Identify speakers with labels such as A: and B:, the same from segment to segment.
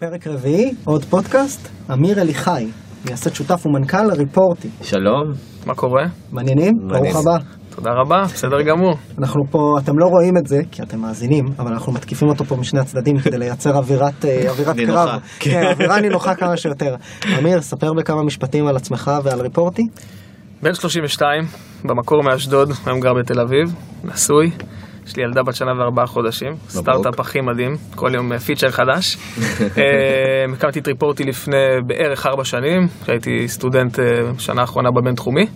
A: פרק רביעי, עוד פודקאסט, אמיר אליחי, מייסד שותף ומנכ"ל ריפורטי.
B: שלום, מה קורה?
A: מעניינים?
B: מעניין.
A: ברוך הבא.
B: תודה רבה, בסדר גמור.
A: אנחנו פה, אתם לא רואים את זה, כי אתם מאזינים, אבל אנחנו מתקיפים אותו פה משני הצדדים כדי לייצר אווירת, אה, אווירת. קרב. כן, אווירה נינוחה כמה שיותר. אמיר, ספר בכמה משפטים על עצמך ועל ריפורטי.
B: בן 32, במקור מאשדוד, היום גר בתל אביב, נשוי. יש לי ילדה בת שנה וארבעה חודשים, סטארט-אפ הכי מדהים, כל יום אה, פיצ'ר חדש. אה, הקמתי את ריפורטי לפני בערך ארבע שנים, כשהייתי סטודנט אה, שנה האחרונה בבינתחומי.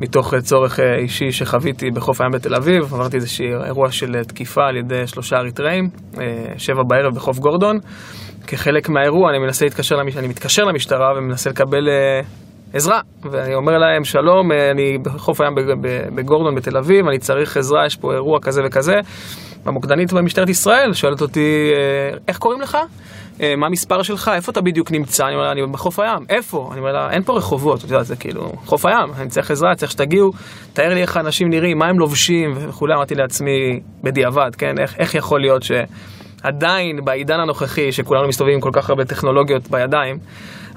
B: מתוך אה, צורך אה, אישי שחוויתי בחוף הים בתל אביב, עברתי איזשהו אירוע של אה, תקיפה על ידי שלושה אריתראים, אה, שבע בערב בחוף גורדון. כחלק מהאירוע אני מנסה להתקשר, למש... אני מתקשר למשטרה ומנסה לקבל אה, עזרה. ואני אומר להם, שלום, אה, אני בחוף הים בגורדון בתל אביב, אני צריך עזרה, יש פה אירוע כזה וכזה. המוקדנית במשטרת ישראל שואלת אותי, אה, איך קוראים לך? אה, מה המספר שלך? איפה אתה בדיוק נמצא? אני אומר לה, אני בחוף הים. איפה? אני אומר לה, אין פה רחובות, את יודעת, זה כאילו, חוף הים, אני צריך עזרה, צריך שתגיעו, תאר לי איך האנשים נראים, מה הם לובשים וכולי. אמרתי לעצמי, בדיעבד, כן, איך, איך יכול להיות שעדיין בעידן הנוכחי, שכולנו מסתובבים עם כל כך הרבה טכנולוגיות בידיים,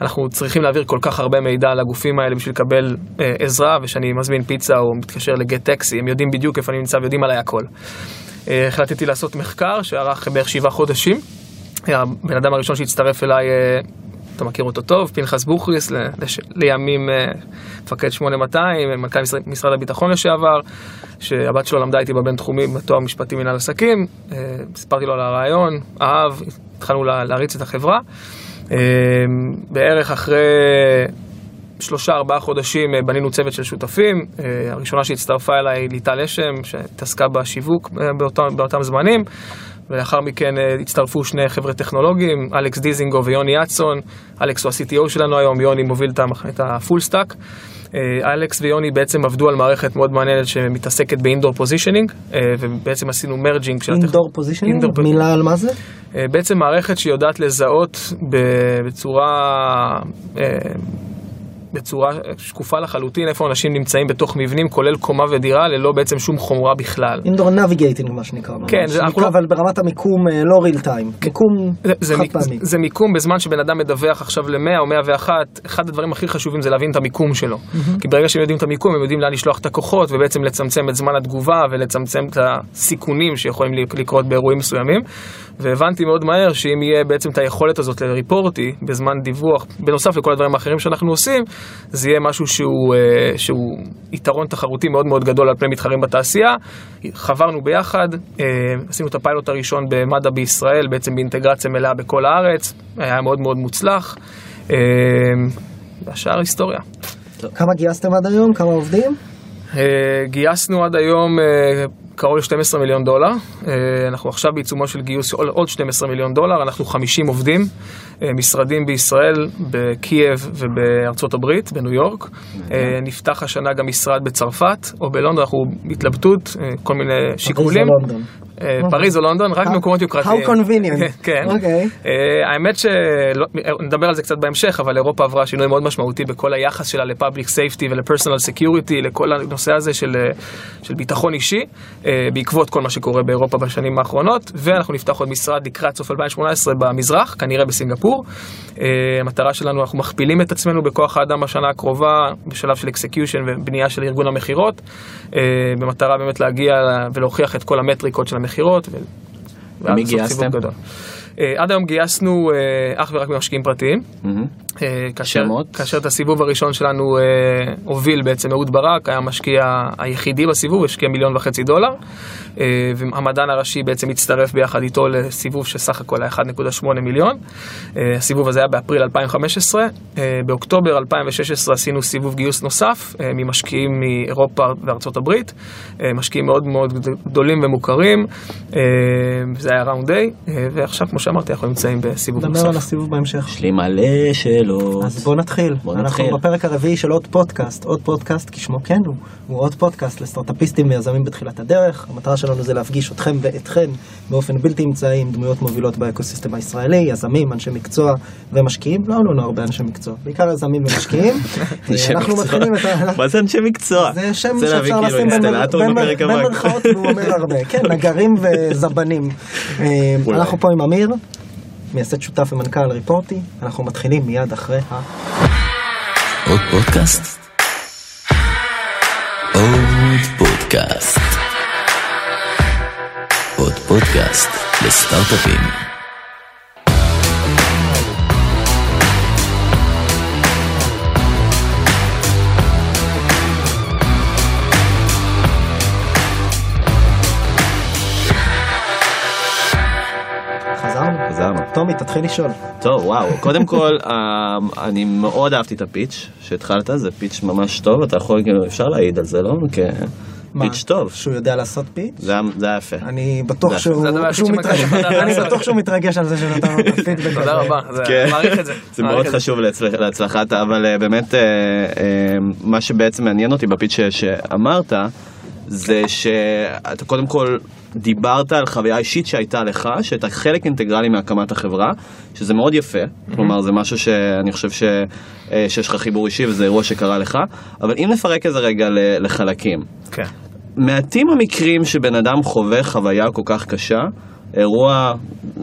B: אנחנו צריכים להעביר כל כך הרבה מידע לגופים האלה בשביל לקבל אה, עזרה, וכשאני מזמין פיצה או מתקשר לגט טקסי, הם יודעים בדיוק איפה אני נמצא ויודעים עליי הכל. אה, החלטתי לעשות מחקר שארך בערך שבעה חודשים. הבן אדם הראשון שהצטרף אליי, אה, אתה מכיר אותו טוב, פנחס בוכריס, ל- לש- לימים אה, מפקד 8200, מנכ"ל משרד, משרד הביטחון לשעבר, שהבת שלו למדה איתי בבינתחומי בתואר משפטי מנהל עסקים. אה, סיפרתי לו על הרעיון, אהב, התחלנו לה- להריץ את החברה. אה, בערך אחרי שלושה ארבעה חודשים אה, בנינו צוות של שותפים, אה, הראשונה שהצטרפה אליי היא ליטל אשם, שהתעסקה בשיווק אה, באותם, באותם זמנים, ולאחר מכן הצטרפו שני חבר'ה טכנולוגיים, אלכס דיזינגו ויוני יצון, אלכס הוא ה-CTO שלנו היום, יוני מוביל את ה full stack. אה, אלכס ויוני בעצם עבדו על מערכת מאוד מעניינת שמתעסקת ב indoor positioning, ובעצם עשינו merging של
A: Indoor positioning,
B: Indoor-
A: מילה על מה זה?
B: אה, בעצם מערכת שיודעת לזהות בצורה, אה, בצורה שקופה לחלוטין איפה אנשים נמצאים בתוך מבנים, כולל קומה ודירה, ללא בעצם שום חומרה בכלל.
A: אינדור נביגייטינג מה שנקרא.
B: כן. זה-
A: שנקרא,
B: לא-
A: אבל ברמת המיקום אה, לא ריל טיים. מיקום
B: זה, זה,
A: חד פעמי.
B: זה מיקום בזמן שבן אדם מדווח עכשיו ל-100 או 101, אחד הדברים הכי חשובים זה להבין את המיקום שלו. כי ברגע שהם יודעים את המיקום, הם יודעים לאן לשלוח את הכוחות, ובעצם לצמצם את זמן התגובה ולצמצם את הסיכונים שיכולים לקרות באירועים מסוימים. והבנתי מאוד מהר שאם יהיה בעצם את היכולת הזאת לריפורטי בזמן דיווח, בנוסף לכל הדברים האחרים שאנחנו עושים, זה יהיה משהו שהוא, אה, שהוא יתרון תחרותי מאוד מאוד גדול על פני מתחרים בתעשייה. חברנו ביחד, אה, עשינו את הפיילוט הראשון במד"א בישראל, בעצם באינטגרציה מלאה בכל הארץ, היה מאוד מאוד מוצלח. אה, והשאר היסטוריה.
A: כמה גייסתם עד היום? כמה עובדים?
B: אה, גייסנו עד היום אה, קרוב ל-12 מיליון דולר. אה, אנחנו עכשיו בעיצומו של גיוס של עוד 12 מיליון דולר. אנחנו 50 עובדים, אה, משרדים בישראל, בקייב ובארצות הברית, בניו יורק. אה, נפתח השנה גם משרד בצרפת או בלונדון, אנחנו בהתלבטות, כל מיני שיקולים.
A: פריז או לונדון?
B: אה, פריז או לונדון, רק במקומות יוקרתיים.
A: How convenient.
B: כן.
A: אוקיי.
B: אה, האמת שנדבר על זה קצת בהמשך, אבל אירופה עברה שינוי מאוד משמעותי בכל היחס שלה ל public safety ול personal security, לכל הנושא הזה של, אה, ביטחון אישי, אה, בעקבות כל מה שקורה באירופה בשנים האחרונות, ואנחנו נפתח עוד משרד לקראת סוף 2018 במזרח, כנראה בסינגפור. אה, המטרה שלנו, אנחנו מכפילים את עצמנו בכוח האדם בשנה הקרובה, בשלב של execution ובנייה של ארגון המכירות, אה, במטרה באמת להגיע ולהוכיח את כל המטריקות של המכירות. ו- וממי
C: עד
B: עכשיו
C: גייסתם?
B: אה, עד היום גייסנו אה, אך ורק ממשקיעים פרטיים. אה, כאשר? כאשר את הסיבוב הראשון שלנו אה, הוביל בעצם אהוד ברק, היה המשקיע היחידי בסיבוב, השקיע מיליון וחצי דולר. אה, והמדען הראשי בעצם הצטרף ביחד איתו לסיבוב שסך הכל היה 1.8 מיליון. אה, הסיבוב הזה היה באפריל 2015. אה, באוקטובר 2016 עשינו סיבוב גיוס נוסף אה, ממשקיעים מאירופה וארצות הברית. אה, משקיעים מאוד מאוד גדולים ומוכרים. אה, זה היה ראונד A, אה, ועכשיו, כמו שאמרתי, אנחנו נמצאים בסיבוב
A: נדבר על
B: נוסף.
A: הסיבוב בהמשך.
C: יש לי מלא שאלות.
A: אז בוא נתחיל.
C: בוא
A: אנחנו
C: נתחיל.
A: בפרק הרביעי של עוד פודקאסט. עוד פודקאסט, כשמו כן הוא. הוא עוד פודקאסט לסטארט-אפיסטים ויזמים בתחילת הדרך. המטרה שלנו זה להפגיש אתכם ואתכן באופן בלתי אמצעי עם דמויות מובילות באקוסיסטם הישראלי, יזמים, אנשי מקצוע ומשקיעים. לא עלו לנו הרבה אנשי מקצוע, בעיקר יזמים ומשקיעים.
C: אנשי
A: אנחנו
C: מקצוע.
A: מתחילים את ה...
C: מה זה אנשי מקצוע?
A: זה שם שאפשר
C: כאילו
A: לשים בין-. מרכאות והוא אומר הרבה. כן, נגרים וזבנים. אה. אנחנו פה עם אמיר. מייסד שותף ומנכ"ל ריפורטי. אנחנו מתחילים מיד אחרי ה...
C: עוד פודקאסט? עוד פודקאסט. עוד פודקאסט לסטארט-אפים.
A: טומי, תתחיל לשאול.
D: טוב, וואו. קודם כל, אה, אני מאוד אהבתי את הפיץ' שהתחלת, זה פיץ' ממש טוב, אתה יכול, כאילו, אפשר להעיד על זה, לא? פיץ' טוב.
A: שהוא יודע לעשות פיץ'?
D: זה היה- יפה.
A: אני בטוח שהוא מתרגש-
B: יכולה
A: אני
B: לעשות.
A: בטוח שהוא מתרגש על זה שנתנו את הפידבק
B: תודה. רבה, זה-
D: כן.
B: מעריך את זה.
D: זה מאוד. חשוב להצלח- להצלחת, אבל אה, באמת אה, אה, מה שבעצם מעניין אותי בפיץ' ש- שאמרת, זה שאתה קודם כל דיברת על חוויה אישית שהייתה לך, שהייתה חלק אינטגרלי מהקמת החברה, שזה מאוד יפה, כלומר זה משהו שאני חושב ש, אה, שיש לך חיבור אישי וזה אירוע שקרה לך, אבל אם נפרק את זה רגע לחלקים,
B: כן.
D: מעטים המקרים שבן אדם חווה חוויה כל כך קשה, אירוע,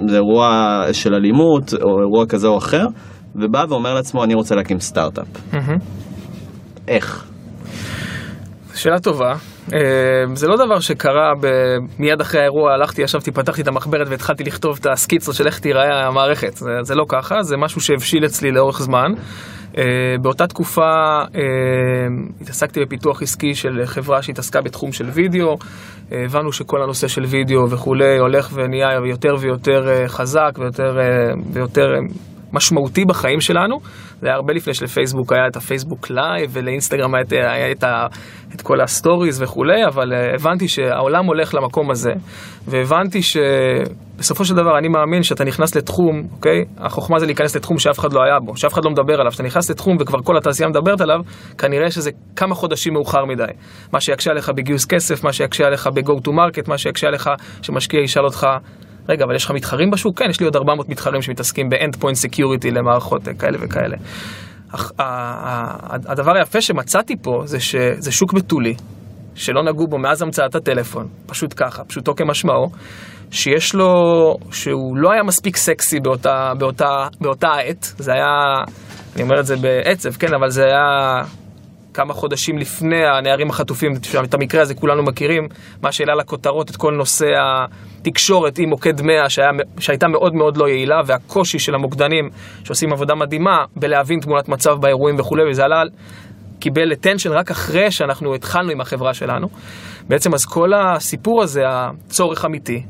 D: זה אירוע של אלימות או אירוע כזה או אחר, ובא ואומר לעצמו אני רוצה להקים סטארט-אפ.
B: מהמם.
D: איך?
B: שאלה טובה. אה, זה לא דבר שקרה ב- מיד אחרי האירוע, הלכתי, ישבתי, פתחתי את המחברת והתחלתי לכתוב את הסקיצות של איך תיראה המערכת. זה, זה לא ככה, זה משהו שהבשיל אצלי לאורך זמן. אה, באותה תקופה אה, התעסקתי בפיתוח עסקי של חברה שהתעסקה בתחום של וידאו. הבנו שכל הנושא של וידאו וכולי הולך ונהיה יותר ויותר אה, חזק ויותר, אה, ויותר משמעותי בחיים שלנו. זה היה הרבה לפני שלפייסבוק היה את הפייסבוק live ולאינסטגרם היה, את- היה את, ה, את כל הסטוריז וכולי, אבל uh, הבנתי שהעולם הולך למקום הזה, והבנתי שבסופו של דבר אני מאמין שאתה נכנס לתחום, אוקיי? החוכמה זה להיכנס לתחום שאף אחד לא היה בו, שאף אחד לא מדבר עליו. כשאתה נכנס לתחום וכבר כל התעשייה מדברת עליו, כנראה שזה כמה חודשים מאוחר מדי. מה שיקשה עליך בגיוס כסף, מה שיקשה עליך ב-go to market, מה שיקשה עליך שמשקיע ישאל אותך רגע, אבל יש לך מתחרים בשוק? כן, יש לי עוד 400 מתחרים שמתעסקים ב-endpoint security למערכות כאלה וכאלה. הדבר היפה שמצאתי פה זה שזה שוק בתולי, שלא נגעו בו מאז המצאת הטלפון, פשוט ככה, פשוטו כמשמעו, שיש לו, שהוא לא היה מספיק סקסי באותה, באותה, באותה העת, זה היה, אני אומר את זה בעצב, כן, אבל זה היה כמה חודשים לפני הנערים החטופים, את המקרה הזה כולנו מכירים, מה שהעלה לכותרות את כל נושא התקשורת עם מוקד 100 שהיה, שהייתה מאוד מאוד לא יעילה, והקושי של המוקדנים שעושים עבודה מדהימה בלהבין תמונת מצב באירועים וכולי, וזה עלה, קיבל attention רק אחרי שאנחנו התחלנו עם החברה שלנו. בעצם אז כל הסיפור הזה, הצורך אמיתי,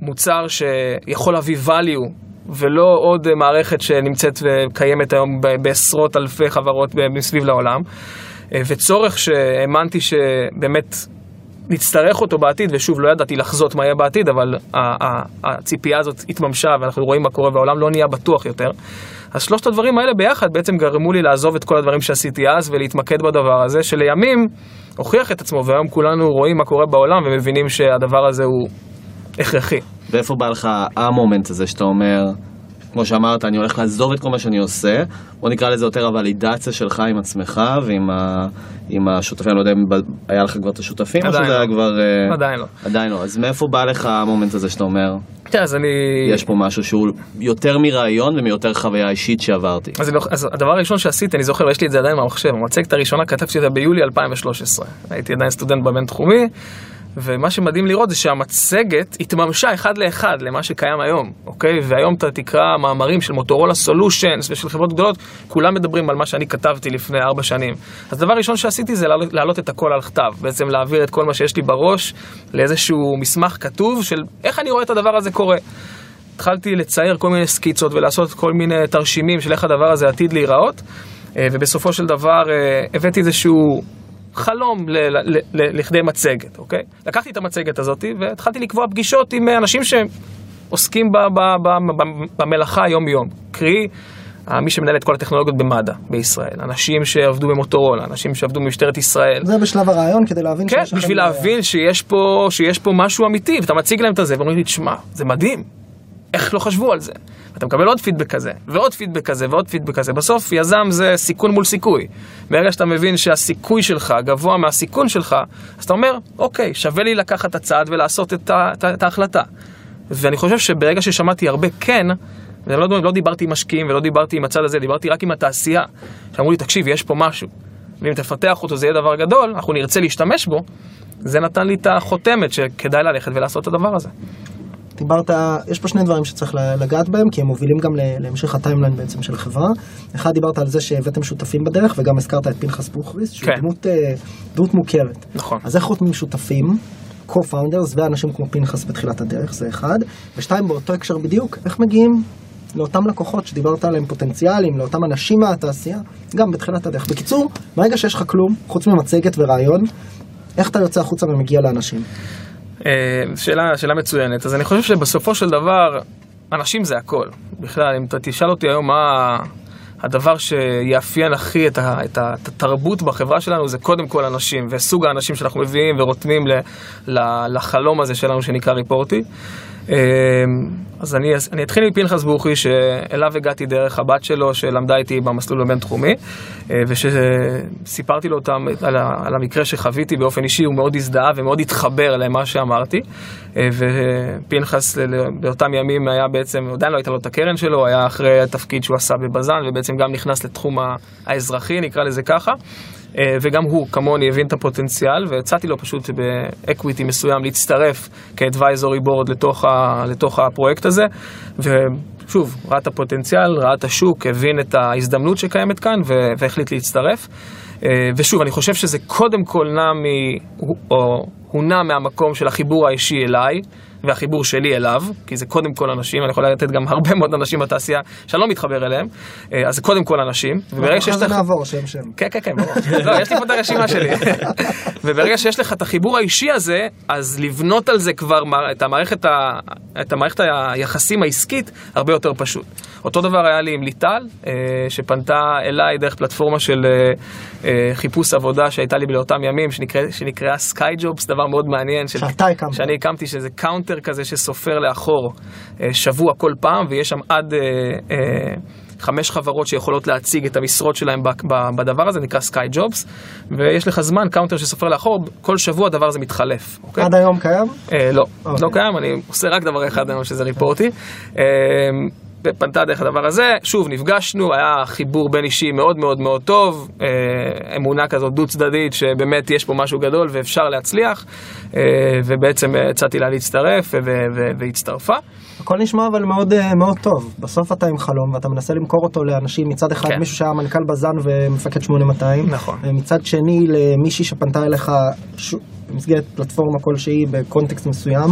B: מוצר שיכול להביא value ולא עוד אה, מערכת שנמצאת וקיימת היום בעשרות אלפי חברות מסביב לעולם, אה, וצורך שהאמנתי שבאמת נצטרך אותו בעתיד, ושוב, לא ידעתי לחזות מה יהיה בעתיד, אבל הציפייה הזאת התממשה, ואנחנו רואים מה קורה והעולם לא נהיה בטוח יותר. אז שלושת הדברים האלה ביחד בעצם גרמו לי לעזוב את כל הדברים שעשיתי אז ולהתמקד בדבר הזה, שלימים הוכיח את עצמו, והיום כולנו רואים מה קורה בעולם ומבינים שהדבר הזה הוא הכרחי.
D: ואיפה בא לך המומנט הזה שאתה אומר, כמו שאמרת, אני הולך לעזוב את כל מה שאני עושה, בוא נקרא לזה יותר הוולידציה שלך עם עצמך ועם ה... עם השותפים, אני לא יודע אם היה לך כבר את השותפים, או שזה
B: לא.
D: היה כבר... אה,
B: עדיין לא.
D: עדיין לא. אז מאיפה בא לך המומנט הזה שאתה אומר,
B: כן, אז אני...
D: יש פה משהו שהוא יותר מרעיון ומיותר חוויה אישית שעברתי?
B: אז, אני לא- אז הדבר הראשון שעשיתי, אני זוכר, יש לי את זה עדיין במחשב, המצגת הראשונה כתבתי אותה ביולי 2013. הייתי עדיין סטודנט בבינתחומי, ומה שמדהים לראות זה שהמצגת התממשה אחד לאחד למה שקיים היום, אוקיי? והיום אתה תקרא מאמרים של מוטורולה סולושנס ושל חברות גדולות, כולם מדברים על מה שאני כתבתי לפני ארבע שנים. אז הדבר הראשון שעשיתי זה להעלות, להעלות את הכל על כתב, בעצם להעביר את כל מה שיש לי בראש לאיזשהו מסמך כתוב של איך אני רואה את הדבר הזה קורה. התחלתי לצייר כל מיני סקיצות ולעשות כל מיני תרשימים של איך הדבר הזה עתיד להיראות, אה, ובסופו של דבר אה, הבאתי איזשהו חלום ל- ל- ל- לכדי מצגת, אוקיי? לקחתי את המצגת הזאת והתחלתי לקבוע פגישות עם אה, אנשים שעוסקים ב- ב- ב- ב- במלאכה יום-יום. קרי, אה, מי שמנהל את כל הטכנולוגיות במד"א בישראל, אנשים שעבדו במוטורולה, אנשים שעבדו במשטרת ישראל,
A: זה בשלב הרעיון כדי להבין
B: כן,
A: שיש לכם-
B: בשביל להבין שיש פה, שיש פה משהו אמיתי, ואתה מציג להם את זה, ואומרים לי, תשמע, זה מדהים, איך לא חשבו על זה? ואתה מקבל עוד פידבק כזה, ועוד פידבק כזה, ועוד פידבק כזה. בסוף יזם זה סיכון מול סיכוי. ברגע שאתה מבין שהסיכוי שלך גבוה מהסיכון שלך, אז אתה אומר, אוקיי, שווה לי לקחת את הצעד ולעשות את, ה, את, ה- את ההחלטה. ואני חושב שברגע ששמעתי הרבה כן, ולא לא, לא דיברתי עם משקיעים ולא דיברתי עם הצד הזה, דיברתי רק עם התעשייה, שאמרו לי, תקשיב, יש פה משהו, ואם תפתח אותו זה יהיה דבר גדול, אנחנו נרצה להשתמש בו, זה נתן לי את החותמת שכדאי ללכת ולעשות את הדבר הזה.
A: דיברת, יש פה שני דברים שצריך לגעת בהם, כי הם מובילים גם להמשך הטיימליין בעצם של החברה. אחד, דיברת על זה שהבאתם שותפים בדרך, וגם הזכרת את פנחס בוכריס, שהוא
B: כן.
A: דמות, אה, דמות מוכרת.
B: נכון.
A: אז איך חותמים שותפים, co-founders ואנשים כמו פנחס בתחילת הדרך, זה אחד. ושתיים, באותו הקשר בדיוק, איך מגיעים לאותם לקוחות שדיברת עליהם פוטנציאלים, לאותם אנשים מהתעשייה, גם בתחילת הדרך. בקיצור, ברגע שיש לך כלום, חוץ ממצגת ורעיון, איך אתה יוצא החוצה ומגיע לאנשים?
B: אה, שאלה, שאלה מצוינת. אז אני חושב שבסופו של דבר, אנשים זה הכל. בכלל, אם אתה תשאל אותי היום מה הדבר שיאפיין הכי את, ה, את, ה, את התרבות בחברה שלנו, זה קודם כל אנשים, וסוג האנשים שאנחנו מביאים ורותמים ל, ל, לחלום הזה שלנו שנקרא ריפורטי. אז אני, אני אתחיל מפנחס בוכי, שאליו הגעתי דרך הבת שלו, שלמדה איתי במסלול הבינתחומי, אה, ושסיפרתי לו אותם על, ה, על המקרה שחוויתי באופן אישי, הוא מאוד הזדהה ומאוד התחבר למה שאמרתי. אה, ופנחס באותם ימים היה בעצם, עדיין לא הייתה לו את הקרן שלו, היה אחרי התפקיד שהוא עשה בבז"ן, ובעצם גם נכנס לתחום האזרחי, נקרא לזה ככה. אה, וגם הוא, כמוני, הבין את הפוטנציאל, והצעתי לו פשוט באקוויטי מסוים להצטרף כאדוויזורי בורד לתוך, ה, לתוך הפרויקט הזה, ושוב, ראה את הפוטנציאל, ראה את השוק, הבין את ההזדמנות שקיימת כאן, והחליט להצטרף. אה, ושוב, אני חושב שזה קודם כל נע מ... או הוא נע מהמקום של החיבור האישי אליי. והחיבור שלי אליו, כי זה קודם כל אנשים, אני יכול לתת גם הרבה מאוד אנשים בתעשייה שאני לא מתחבר אליהם, אה, אז זה קודם כל אנשים.
A: וברגע שיש לך... נעבור שם שם.
B: כן, כן, כן, ברור. לא, יש לי פה את הרשימה שלי. וברגע שיש לך את החיבור האישי הזה, אז לבנות על זה כבר את המערכת, ה... את המערכת היחסים העסקית הרבה יותר פשוט. אותו דבר היה לי עם ליטל, אה, שפנתה אליי דרך פלטפורמה של אה, חיפוש עבודה שהייתה לי לאותם ימים, שנקרא, שנקראה סקאי ג'ובס, דבר מאוד מעניין.
A: שאתה הקמת.
B: שאני הקמתי, שזה counter כזה שסופר לאחור אה, שבוע כל פעם, ויש שם עד... חמש חברות שיכולות להציג את המשרות שלהם בדבר הזה, נקרא Sky Jobs, ויש לך זמן, counter שסופר לאחור, כל שבוע הדבר הזה מתחלף.
A: אוקיי? עד היום קיים?
B: אה, לא, אוקיי. לא קיים, אני עושה רק דבר אחד היום שזה Reporty. אה, ופנתה דרך הדבר הזה, שוב נפגשנו, היה חיבור בין אישי מאוד מאוד מאוד טוב, אה, אמונה כזאת דו צדדית שבאמת יש פה משהו גדול ואפשר להצליח, אה, ובעצם הצעתי לה להצטרף והצטרפה.
A: הכל נשמע אבל מאוד, אה, מאוד טוב, בסוף אתה עם חלום ואתה מנסה למכור אותו לאנשים, מצד אחד כן. מישהו שהיה מנכ"ל בז"ן ומפקד 8200,
B: נכון.
A: ומצד שני למישהי שפנתה אליך ש... במסגרת פלטפורמה כלשהי בקונטקסט מסוים.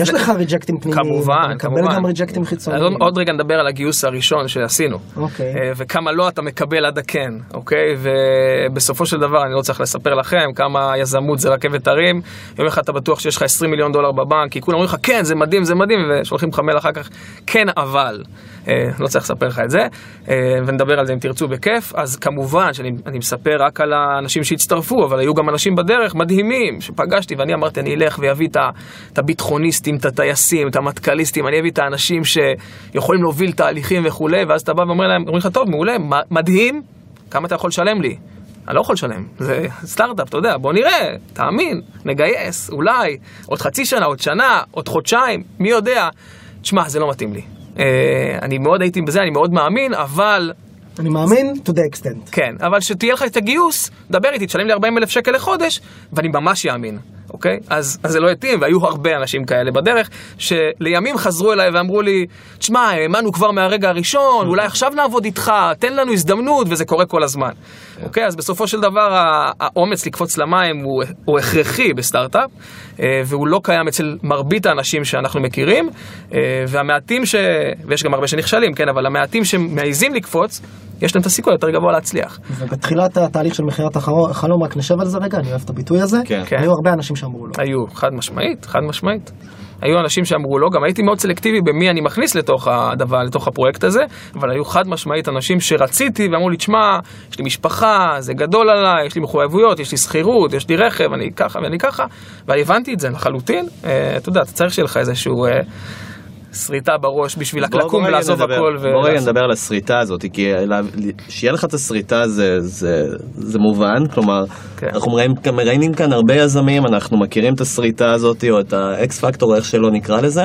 A: יש לך ריג'קטים פנימיים,
B: כמובן,
A: כמובן. מקבל גם ריג'קטים חיצוניים.
B: עוד רגע נדבר על הגיוס הראשון שעשינו.
A: אוקיי.
B: אה, וכמה לא אתה מקבל עד הכן, אוקיי? ובסופו של דבר, אני לא צריך לספר לכם כמה יזמות זה רכבת הרים. יום אחד אתה בטוח שיש לך 20 מיליון דולר בבנק, כי כולם אומרים לך, כן, זה מדהים, זה מדהים, ושולחים לך מייל אחר כך, כן, אבל. אה, לא צריך לספר לך את זה, אה, ונדבר על זה אם תרצו בכיף. אז כמובן שאני מספר רק על האנשים שהצטרפו, אבל היו גם אנשים בדרך מדהימים שפגשתי, ואני אמרתי, אני אלך ואביא את הביטחוניסטים, את הטייסים, את המטכ"ליסטים, אני אביא את האנשים שיכולים להוביל תהליכים וכולי, ואז אתה בא ואומר להם, אומרים לך, טוב, מעולה, מדהים, כמה אתה יכול לשלם לי? אני לא יכול לשלם, זה סטארט-אפ, אתה יודע, בוא נראה, תאמין, נגייס, אולי, עוד חצי שנה, עוד שנה, עוד חודשיים, מי יודע. תשמע, זה לא מתאים לי. אה, אני מאוד הייתי בזה, אני מאוד מאמין, אבל...
A: אני מאמין to the extent.
B: כן, אבל שתהיה לך את הגיוס, דבר איתי, תשלם לי 40 אלף שקל לחודש, ואני ממש אאמין. אוקיי? אז, אז זה לא התאים, והיו הרבה אנשים כאלה בדרך, שלימים חזרו אליי ואמרו לי, תשמע, האמנו כבר מהרגע הראשון, אולי עכשיו נעבוד איתך, תן לנו הזדמנות, וזה קורה כל הזמן. כן. אוקיי? אז בסופו של דבר, האומץ לקפוץ למים הוא, הוא הכרחי בסטארט-אפ, אה, והוא לא קיים אצל מרבית האנשים שאנחנו מכירים, אה, והמעטים ש... ויש גם הרבה שנכשלים, כן, אבל המעטים שמעיזים לקפוץ, יש להם את הסיכוי יותר גבוה להצליח.
A: ובתחילת התהליך של מכירת החלום, רק נשב על זה רגע, אני אוהב את הביטוי הזה,
B: כן.
A: היו הרבה אנשים שאמרו לא.
B: היו, חד משמעית, חד משמעית. היו אנשים שאמרו לא, גם הייתי מאוד סלקטיבי במי אני מכניס לתוך הדבר, לתוך הפרויקט הזה, אבל היו חד משמעית אנשים שרציתי ואמרו לי, תשמע, יש לי משפחה, זה גדול עליי, יש לי מחויבויות, יש לי שכירות, יש לי רכב, אני ככה ואני ככה, והבנתי את זה לחלוטין. אה, אתה יודע, אתה צריך שיהיה לך איזשהו... שריטה בראש בשביל
D: בוא- בוא
B: לקום ולעזוב
D: נדבר-
B: הכל.
D: בוא רגע. נדבר על הסריטה הזאת, כי שיהיה לך את הסריטה זה, זה, זה מובן, כלומר,
B: כן.
D: אנחנו מראיינים, גם מראיינים כאן הרבה יזמים, אנחנו מכירים את הסריטה הזאת, או את האקס פקטור, איך שלא נקרא לזה.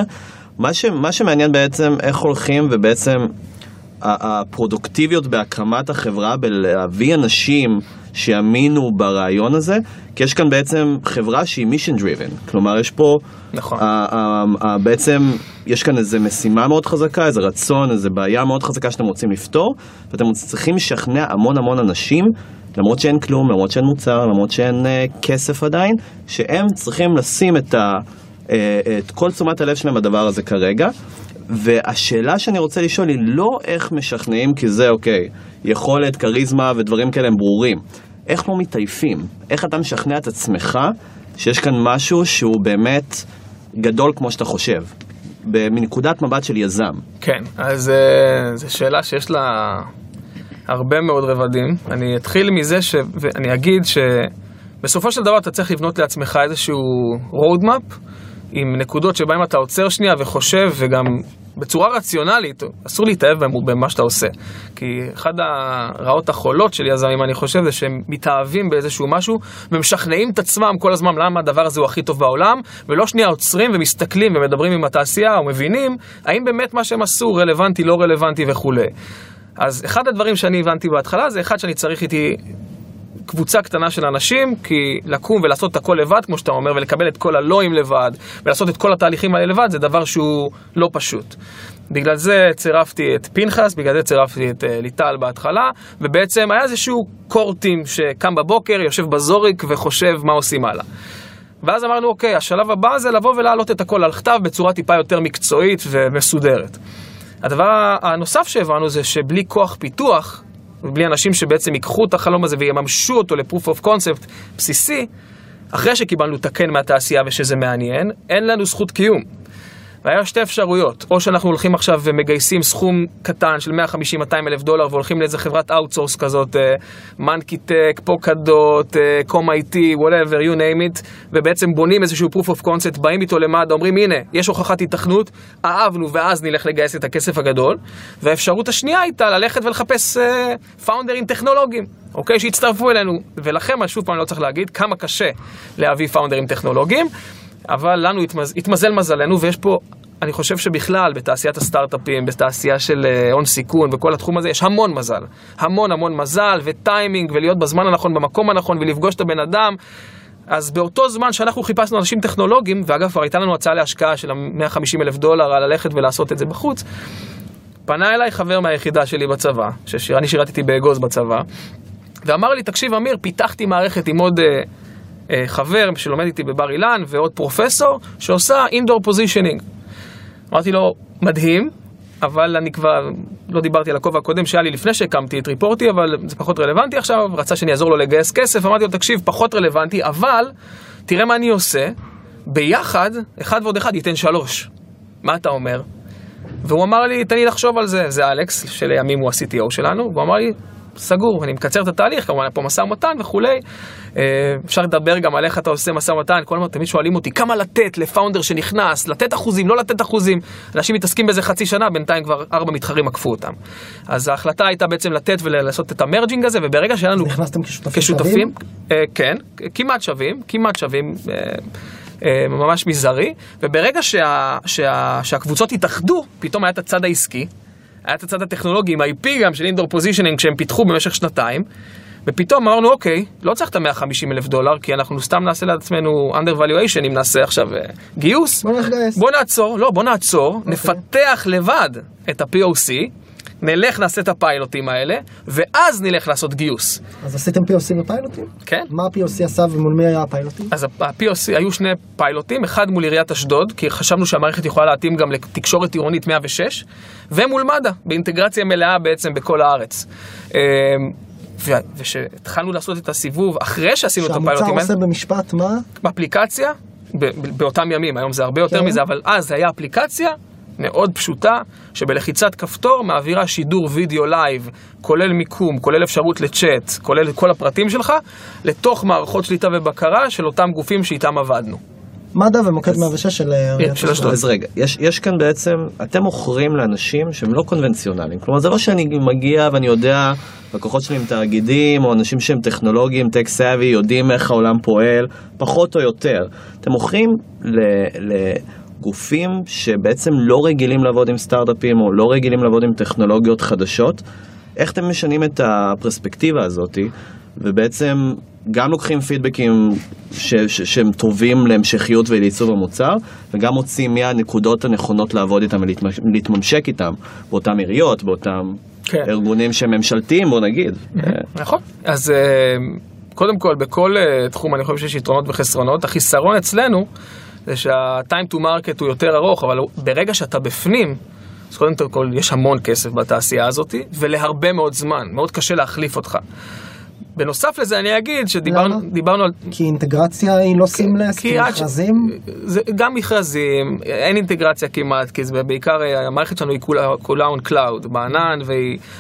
D: מה, ש, מה שמעניין בעצם, איך הולכים ובעצם הפרודוקטיביות בהקמת החברה, בלהביא אנשים שיאמינו ברעיון הזה, כי יש כאן בעצם חברה שהיא mission driven, כלומר יש פה,
B: נכון.
D: בעצם יש כאן איזו משימה מאוד חזקה, איזה רצון, איזו בעיה מאוד חזקה שאתם רוצים לפתור, ואתם צריכים לשכנע המון המון אנשים, למרות שאין כלום, למרות שאין מוצר, למרות שאין אה, כסף עדיין, שהם צריכים לשים את, ה, אה, את כל תשומת הלב שלהם בדבר הזה כרגע. והשאלה שאני רוצה לשאול היא לא איך משכנעים, כי זה אוקיי, יכולת, כריזמה ודברים כאלה הם ברורים. איך לא מתעייפים? איך אתה משכנע את עצמך שיש כאן משהו שהוא באמת גדול כמו שאתה חושב? מנקודת מבט של יזם.
B: כן, אז אה, זו שאלה שיש לה הרבה מאוד רבדים. אני אתחיל מזה ש... ואני אגיד שבסופו של דבר אתה צריך לבנות לעצמך איזשהו road map עם נקודות שבהן אתה עוצר שנייה וחושב וגם בצורה רציונלית, אסור להתאהב במ- במה שאתה עושה. כי אחד הרעות החולות של יזמים, אני חושב, זה שהם מתאהבים באיזשהו משהו ומשכנעים את עצמם כל הזמן למה הדבר הזה הוא הכי טוב בעולם, ולא שנייה עוצרים ומסתכלים ומדברים עם התעשייה ומבינים האם באמת מה שהם עשו רלוונטי, לא רלוונטי וכולי. אז אחד הדברים שאני הבנתי בהתחלה זה אחד שאני צריך איתי קבוצה קטנה של אנשים, כי לקום ולעשות את הכל לבד, כמו שאתה אומר, ולקבל את כל הלואים לבד, ולעשות את כל התהליכים האלה לבד, זה דבר שהוא לא פשוט. בגלל זה צירפתי את פנחס, בגלל זה צירפתי את אה, ליטל בהתחלה, ובעצם היה איזשהו קורטים שקם בבוקר, יושב בזוריק וחושב מה עושים הלאה. ואז אמרנו, אוקיי, השלב הבא זה לבוא ולהעלות את הכל על כתב בצורה טיפה יותר מקצועית ומסודרת. הדבר הנוסף שהבנו זה שבלי כוח פיתוח, ובלי אנשים שבעצם ייקחו את החלום הזה ויממשו אותו ל-proof of concept בסיסי, אחרי שקיבלנו את הכן מהתעשייה ושזה מעניין, אין לנו זכות קיום. והיה שתי אפשרויות, או שאנחנו הולכים עכשיו ומגייסים סכום קטן של 150-200 אלף דולר והולכים לאיזה חברת outsource כזאת, Monkeytech, פוקדוט, Comm-IT, whatever, you name it, ובעצם בונים איזשהו proof of concept, באים איתו למד"א, אומרים הנה, יש הוכחת התכנות, אהבנו ואז נלך לגייס את הכסף הגדול. והאפשרות השנייה הייתה ללכת ולחפש פאונדרים טכנולוגיים, אוקיי, שהצטרפו אלינו. ולכם, שוב פעם, אני לא צריך להגיד כמה קשה להביא פאונדרים טכנולוגיים. אבל לנו התמז... התמזל מזלנו, ויש פה, אני חושב שבכלל, בתעשיית הסטארט-אפים, בתעשייה של אה, הון סיכון, וכל התחום הזה, יש המון מזל. המון המון מזל, וטיימינג, ולהיות בזמן הנכון, במקום הנכון, ולפגוש את הבן אדם. אז באותו זמן שאנחנו חיפשנו אנשים טכנולוגיים, ואגב, כבר הייתה לנו הצעה להשקעה של 150 אלף דולר על ללכת ולעשות את זה בחוץ, פנה אליי חבר מהיחידה שלי בצבא, שאני שירתתי באגוז בצבא, ואמר לי, תקשיב, אמיר, פיתחתי מערכת עם עוד... אה, חבר שלומד איתי בבר אילן ועוד פרופסור שעושה indoor positioning. אמרתי לו, מדהים, אבל אני כבר לא דיברתי על הכובע הקודם שהיה לי לפני שהקמתי את Reporty, אבל זה פחות רלוונטי עכשיו, רצה שאני אעזור לו לגייס כסף, אמרתי לו, תקשיב, פחות רלוונטי, אבל תראה מה אני עושה, ביחד, אחד ועוד אחד ייתן שלוש. מה אתה אומר? והוא אמר לי, תן לי לחשוב על זה, זה אלכס, שלימים הוא ה-CTO שלנו, והוא אמר לי, סגור, אני מקצר את התהליך, כמובן, פה משא ומתן וכולי. אפשר לדבר גם על איך אתה עושה משא ומתן, כל הזמן תמיד שואלים אותי, כמה לתת לפאונדר שנכנס, לתת אחוזים, לא לתת אחוזים. אנשים מתעסקים בזה חצי שנה, בינתיים כבר ארבע מתחרים עקפו אותם. אז ההחלטה הייתה בעצם לתת ולעשות את המרג'ינג הזה, וברגע שהיה לנו...
A: נכנסתם כשותפים
B: כשותפים, אה, כן, כמעט שווים, כמעט שווים. אה, אה, ממש מזערי, וברגע שה, שה, שהקבוצות התאחדו, פתאום היה את הצד העסקי, היה את הצד הטכנולוגי עם IP גם של indoor positioning שהם פיתחו במשך שנתיים ופתאום אמרנו אוקיי, לא צריך את ה-150 אלף דולר כי אנחנו סתם נעשה לעצמנו under valuation אם נעשה עכשיו uh, גיוס
A: בוא נגייס.
B: בוא נעצור, לא בוא נעצור, okay. נפתח לבד את ה-POC נלך נעשה את הפיילוטים האלה ואז נלך לעשות גיוס
A: אז עשיתם POC ופיילוטים?
B: כן
A: מה ה-POC עשה ומול מי היה הפיילוטים?
B: אז ה-POC היו שני פיילוטים, אחד מול עיריית אשדוד, כי חשבנו שהמערכת יכולה להתאים גם לתקשורת עירונית 106, ומול מד"א, באינטגרציה מלאה בעצם בכל הארץ. וכשהתחלנו לעשות את הסיבוב, אחרי שעשינו את הפיילוטים
A: שהמוצר עושה במשפט מה?
B: באפליקציה, באותם ימים, היום זה הרבה יותר
A: כן.
B: מזה, אבל אז זה היה אפליקציה מאוד פשוטה, שבלחיצת כפתור מעבירה שידור וידאו live, כולל מיקום, כולל אפשרות לצ'אט, כולל כל הפרטים שלך, לתוך מערכות שליטה ובקרה של אותם גופים שאיתם עבדנו.
A: מד"א ומוקד 106 של אה, עיריית
B: של אשדוד.
D: אז רגע, יש, יש כאן בעצם, אתם מוכרים לאנשים שהם לא קונבנציונליים. כלומר, זה לא שאני מגיע ואני יודע, לקוחות שלי הם תאגידים, או אנשים שהם טכנולוגיים, tech savvy, יודעים איך העולם פועל, פחות או יותר. אתם מוכרים ל- לגופים שבעצם לא רגילים לעבוד עם סטארט-אפים, או לא רגילים לעבוד עם טכנולוגיות חדשות. איך אתם משנים את הפרספקטיבה הזאתי, ובעצם גם לוקחים פידבקים ש- ש- שהם טובים להמשכיות ולעיצוב המוצר, וגם מוצאים מי הנקודות הנכונות לעבוד איתם ולהתממשק איתם, באותם עיריות, באותם
B: כן.
D: ארגונים שהם ממשלתיים, בוא נגיד. אה,
B: נכון. אז אה, קודם כל, בכל אה, תחום אני חושב שיש יתרונות וחסרונות. החיסרון אצלנו זה שה-time to market הוא יותר ארוך, אבל ברגע שאתה בפנים, אז קודם כל יש המון כסף בתעשייה הזאת, ולהרבה מאוד זמן, מאוד קשה להחליף אותך. בנוסף לזה אני אגיד שדיברנו על...
A: כי אינטגרציה היא לא סימלס, כי מכרזים,
B: זה גם מכרזים, אין אינטגרציה כמעט, כי זה בעיקר, אה, המערכת שלנו היא כולה, on cloud, בענן,